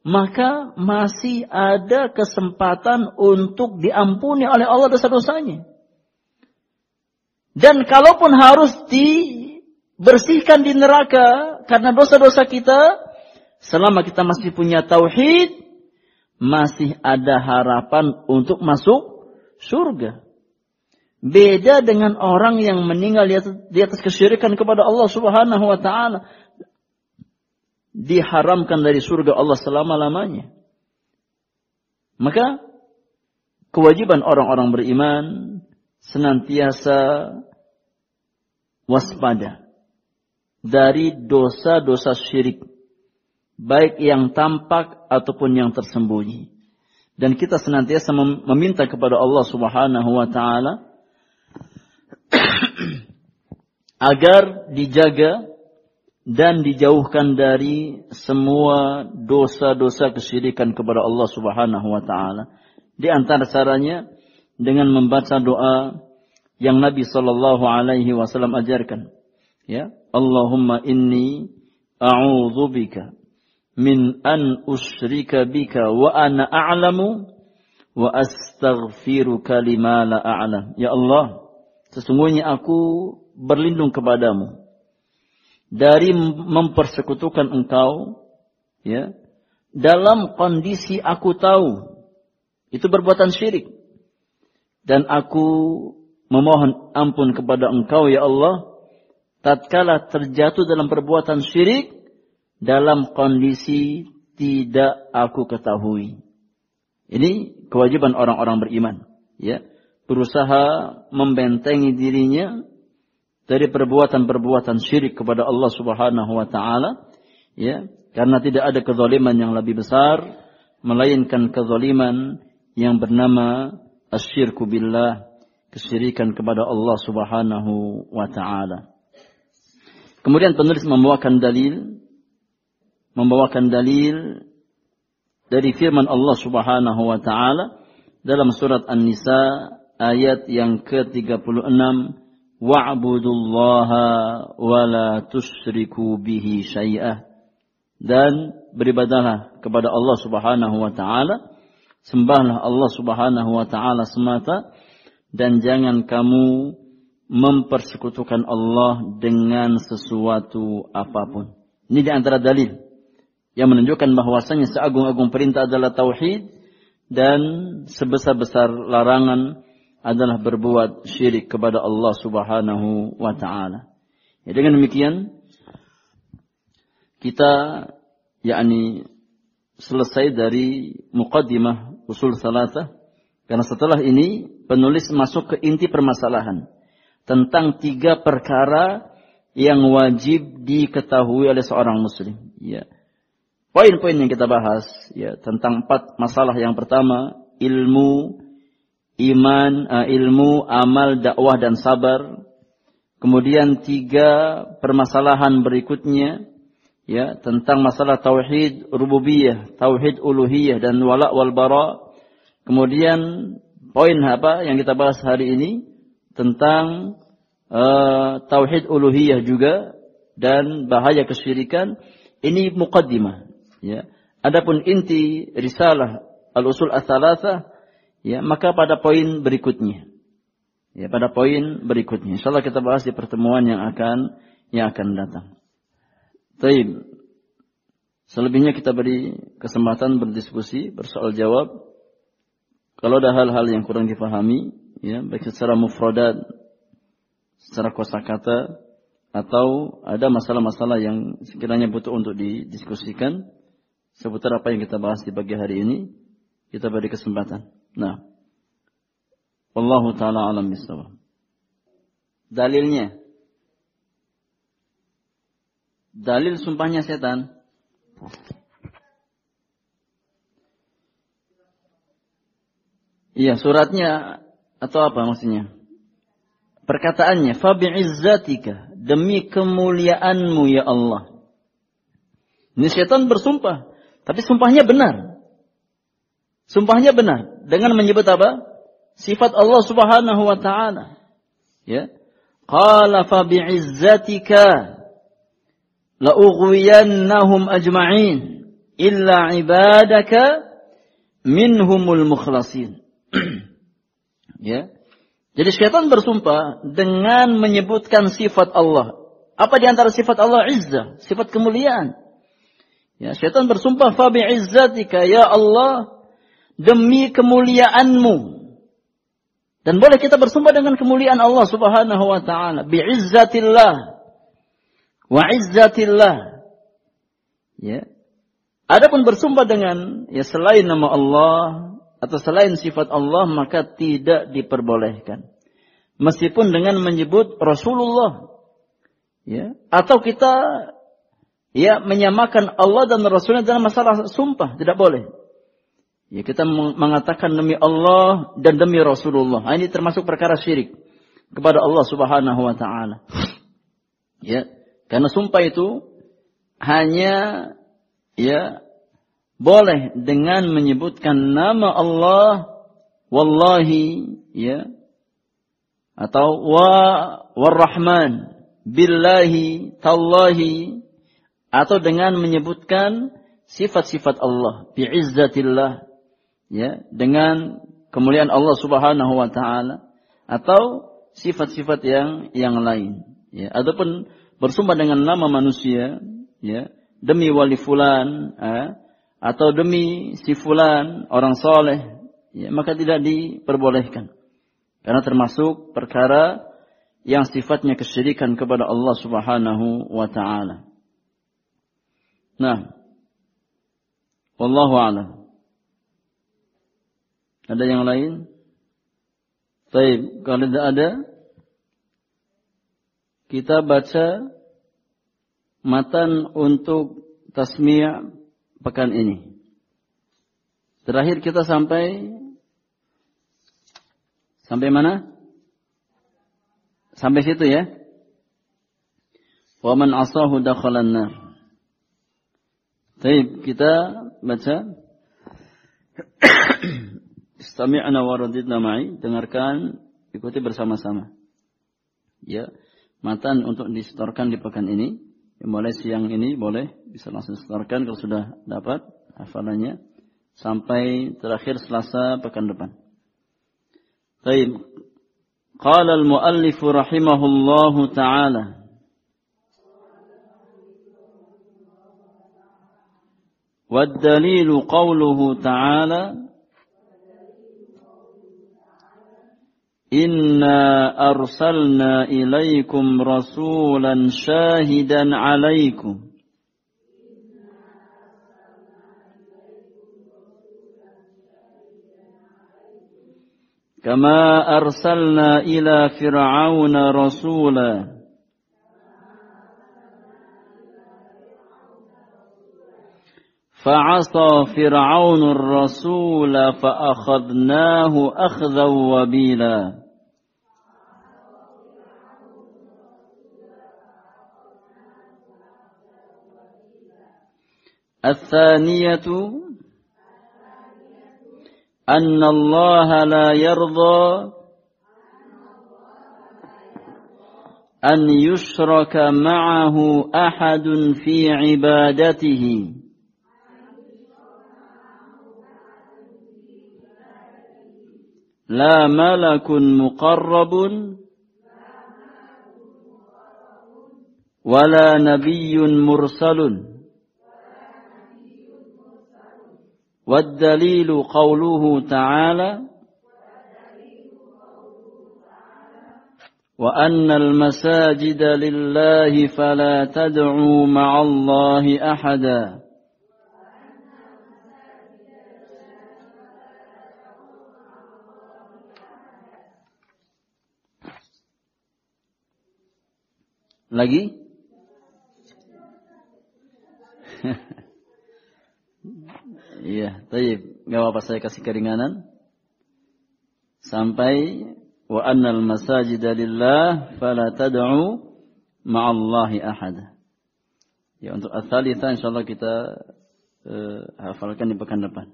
maka masih ada kesempatan untuk diampuni oleh Allah dosa-dosanya. Dan kalaupun harus dibersihkan di neraka karena dosa-dosa kita, selama kita masih punya tauhid, masih ada harapan untuk masuk surga. Beda dengan orang yang meninggal di atas, kesyirikan kepada Allah Subhanahu wa taala. diharamkan dari surga Allah selama-lamanya. Maka kewajiban orang-orang beriman senantiasa waspada dari dosa-dosa syirik baik yang tampak ataupun yang tersembunyi. Dan kita senantiasa meminta kepada Allah Subhanahu wa taala agar dijaga dan dijauhkan dari semua dosa-dosa kesyirikan kepada Allah Subhanahu wa taala. Di antara caranya dengan membaca doa yang Nabi sallallahu alaihi wasallam ajarkan. Ya, Allahumma inni a'udzubika min an usyrika bika wa ana a'lamu wa astaghfiruka lima la a'lam. Ya Allah, sesungguhnya aku berlindung kepadamu dari mempersekutukan engkau ya dalam kondisi aku tahu itu perbuatan syirik dan aku memohon ampun kepada engkau ya Allah tatkala terjatuh dalam perbuatan syirik dalam kondisi tidak aku ketahui. Ini kewajiban orang-orang beriman, ya. Berusaha membentengi dirinya dari perbuatan-perbuatan syirik kepada Allah Subhanahu wa taala, ya. Karena tidak ada kezaliman yang lebih besar melainkan kezaliman yang bernama asyirku billah, kesyirikan kepada Allah Subhanahu wa taala. Kemudian penulis membawakan dalil membawakan dalil dari firman Allah Subhanahu wa taala dalam surat An-Nisa ayat yang ke-36 wa'budullaha wa la tusyriku bihi syai'ah. Dan beribadahlah kepada Allah Subhanahu wa taala. Sembahlah Allah Subhanahu wa taala semata. Dan jangan kamu mempersekutukan Allah dengan sesuatu apa pun. Ini di antara dalil yang menunjukkan bahwasanya seagung-agung perintah adalah tauhid dan sebesar-besar larangan adalah berbuat syirik kepada Allah Subhanahu wa taala. Ya, dengan demikian kita yakni selesai dari muqaddimah usul salatah karena setelah ini penulis masuk ke inti permasalahan tentang tiga perkara yang wajib diketahui oleh seorang muslim. Ya poin-poin yang kita bahas ya tentang empat masalah yang pertama ilmu iman uh, ilmu amal dakwah dan sabar. Kemudian tiga permasalahan berikutnya ya tentang masalah tauhid rububiyah tauhid uluhiyah dan wala wal bara. Kemudian poin apa yang kita bahas hari ini tentang uh, tauhid uluhiyah juga dan bahaya kesyirikan. Ini mukaddimah Ya. Adapun inti risalah al-usul as-salasah ya, maka pada poin berikutnya. Ya, pada poin berikutnya. Insyaallah kita bahas di pertemuan yang akan yang akan datang. Baik. Selebihnya kita beri kesempatan berdiskusi, bersoal jawab. Kalau ada hal-hal yang kurang difahami, ya, baik secara mufradat, secara kosakata, atau ada masalah-masalah yang sekiranya butuh untuk didiskusikan, seputar apa yang kita bahas di pagi hari ini, kita beri kesempatan. Nah, Allah taala alam bisawab. Dalilnya Dalil sumpahnya setan. Iya, suratnya atau apa maksudnya? Perkataannya, "Fa bi'izzatika, demi kemuliaanmu ya Allah." Ini setan bersumpah tapi sumpahnya benar. Sumpahnya benar. Dengan menyebut apa? Sifat Allah subhanahu wa ta'ala. Ya. Qala fa bi'izzatika la'ughwiyannahum ajma'in illa ibadaka minhumul mukhlasin. ya. Jadi syaitan bersumpah dengan menyebutkan sifat Allah. Apa di antara sifat Allah? Izzah, sifat kemuliaan. Ya, syaitan bersumpah fa izzatika ya Allah demi kemuliaanmu. Dan boleh kita bersumpah dengan kemuliaan Allah Subhanahu wa taala bi izzatillah wa. Ya. Adapun bersumpah dengan ya selain nama Allah atau selain sifat Allah maka tidak diperbolehkan. Meskipun dengan menyebut Rasulullah. Ya, atau kita ya menyamakan Allah dan Rasulnya dalam masalah sumpah, tidak boleh. Ya, kita mengatakan demi Allah dan demi Rasulullah. Nah, ini termasuk perkara syirik kepada Allah Subhanahu wa taala. Ya, karena sumpah itu hanya ya boleh dengan menyebutkan nama Allah wallahi ya atau wa warrahman billahi tallahi atau dengan menyebutkan sifat-sifat Allah bi'izzatillah ya dengan kemuliaan Allah Subhanahu wa taala atau sifat-sifat yang yang lain. Ya adapun bersumpah dengan nama manusia ya demi wali fulan eh, atau demi si fulan orang soleh ya maka tidak diperbolehkan. Karena termasuk perkara yang sifatnya kesyirikan kepada Allah Subhanahu wa taala. Nah wallahu a'lam ada yang lain? Baik, kalau tidak ada, kita baca matan untuk tasmi' pekan ini. Terakhir kita sampai sampai mana? Sampai situ ya. Wa man asahu dakhalan nar. Baik, kita baca Istami'na wa radidna ma'i, dengarkan, ikuti bersama-sama. Ya, matan untuk disetorkan di pekan ini. Ya, mulai siang ini boleh bisa langsung setorkan kalau sudah dapat hafalannya sampai terakhir Selasa pekan depan. Baik. Qala al-muallif rahimahullahu taala والدليل قوله تعالى إنا أرسلنا إليكم رسولا شاهدا عليكم. كما أرسلنا إلى فرعون رسولا. فعصى فرعون الرسول فأخذناه أخذا وبيلا. الثانية أن الله لا يرضى أن يشرك معه أحد في عبادته. لا ملك مقرب ولا نبي مرسل والدليل قوله تعالى وأن المساجد لله فلا تدعوا مع الله أحدا Lagi? Iya, taib. Gak apa-apa saya kasih keringanan. Sampai wa annal masajida lillah fala tad'u ma'allahi ahada. Ya untuk ats-tsalitsa insyaallah kita uh, hafalkan di pekan depan.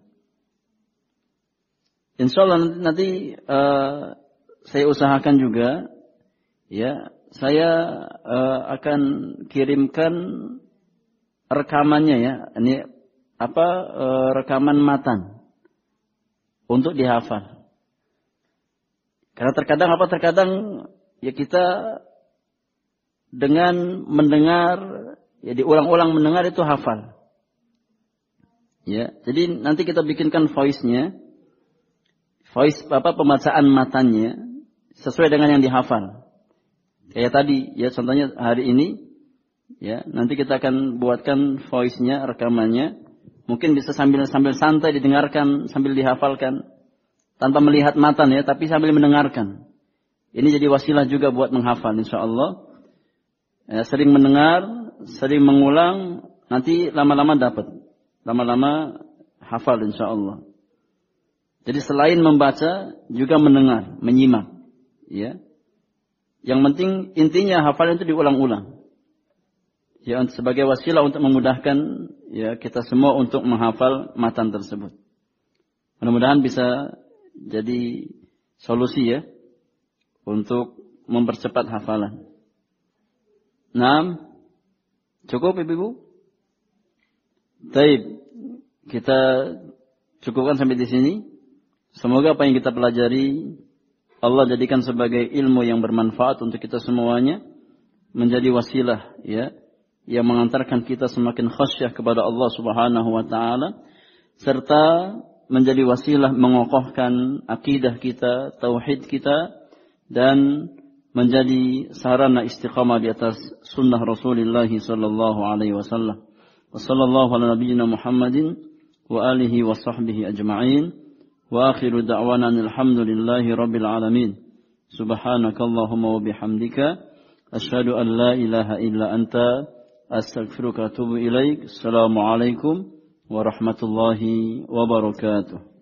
Insyaallah nanti, nanti uh, saya usahakan juga ya saya uh, akan kirimkan rekamannya ya. Ini apa uh, rekaman matan untuk dihafal. Karena terkadang apa terkadang ya kita dengan mendengar ya diulang-ulang mendengar itu hafal. Ya, jadi nanti kita bikinkan voice-nya. Voice apa pembacaan matanya sesuai dengan yang dihafal. Kayak tadi, ya contohnya hari ini Ya, nanti kita akan buatkan voice-nya, rekamannya. Mungkin bisa sambil sambil santai didengarkan, sambil dihafalkan tanpa melihat matan ya, tapi sambil mendengarkan. Ini jadi wasilah juga buat menghafal insya Allah. Ya, sering mendengar, sering mengulang, nanti lama-lama dapat. Lama-lama hafal insya Allah. Jadi selain membaca, juga mendengar, menyimak. Ya. Yang penting intinya hafalan itu diulang-ulang. Ya, sebagai wasilah untuk memudahkan ya kita semua untuk menghafal matan tersebut. Mudah-mudahan bisa jadi solusi ya untuk mempercepat hafalan. Nah, cukup ibu-ibu? Baik, kita cukupkan sampai di sini. Semoga apa yang kita pelajari Allah jadikan sebagai ilmu yang bermanfaat untuk kita semuanya, menjadi wasilah ya yang mengantarkan kita semakin khasyah kepada Allah Subhanahu wa taala serta menjadi wasilah mengokohkan akidah kita, tauhid kita dan menjadi sarana istiqamah di atas sunnah Rasulullah sallallahu alaihi wasallam. Wa sallallahu ala nabiyyina Muhammadin wa alihi wa sahbihi ajma'in. Wa akhiru da'wana alhamdulillahi rabbil alamin. Subhanakallahumma wa bihamdika asyhadu an la ilaha illa anta astaghfiruka wa atubu ilaik. Assalamu alaikum warahmatullahi wabarakatuh.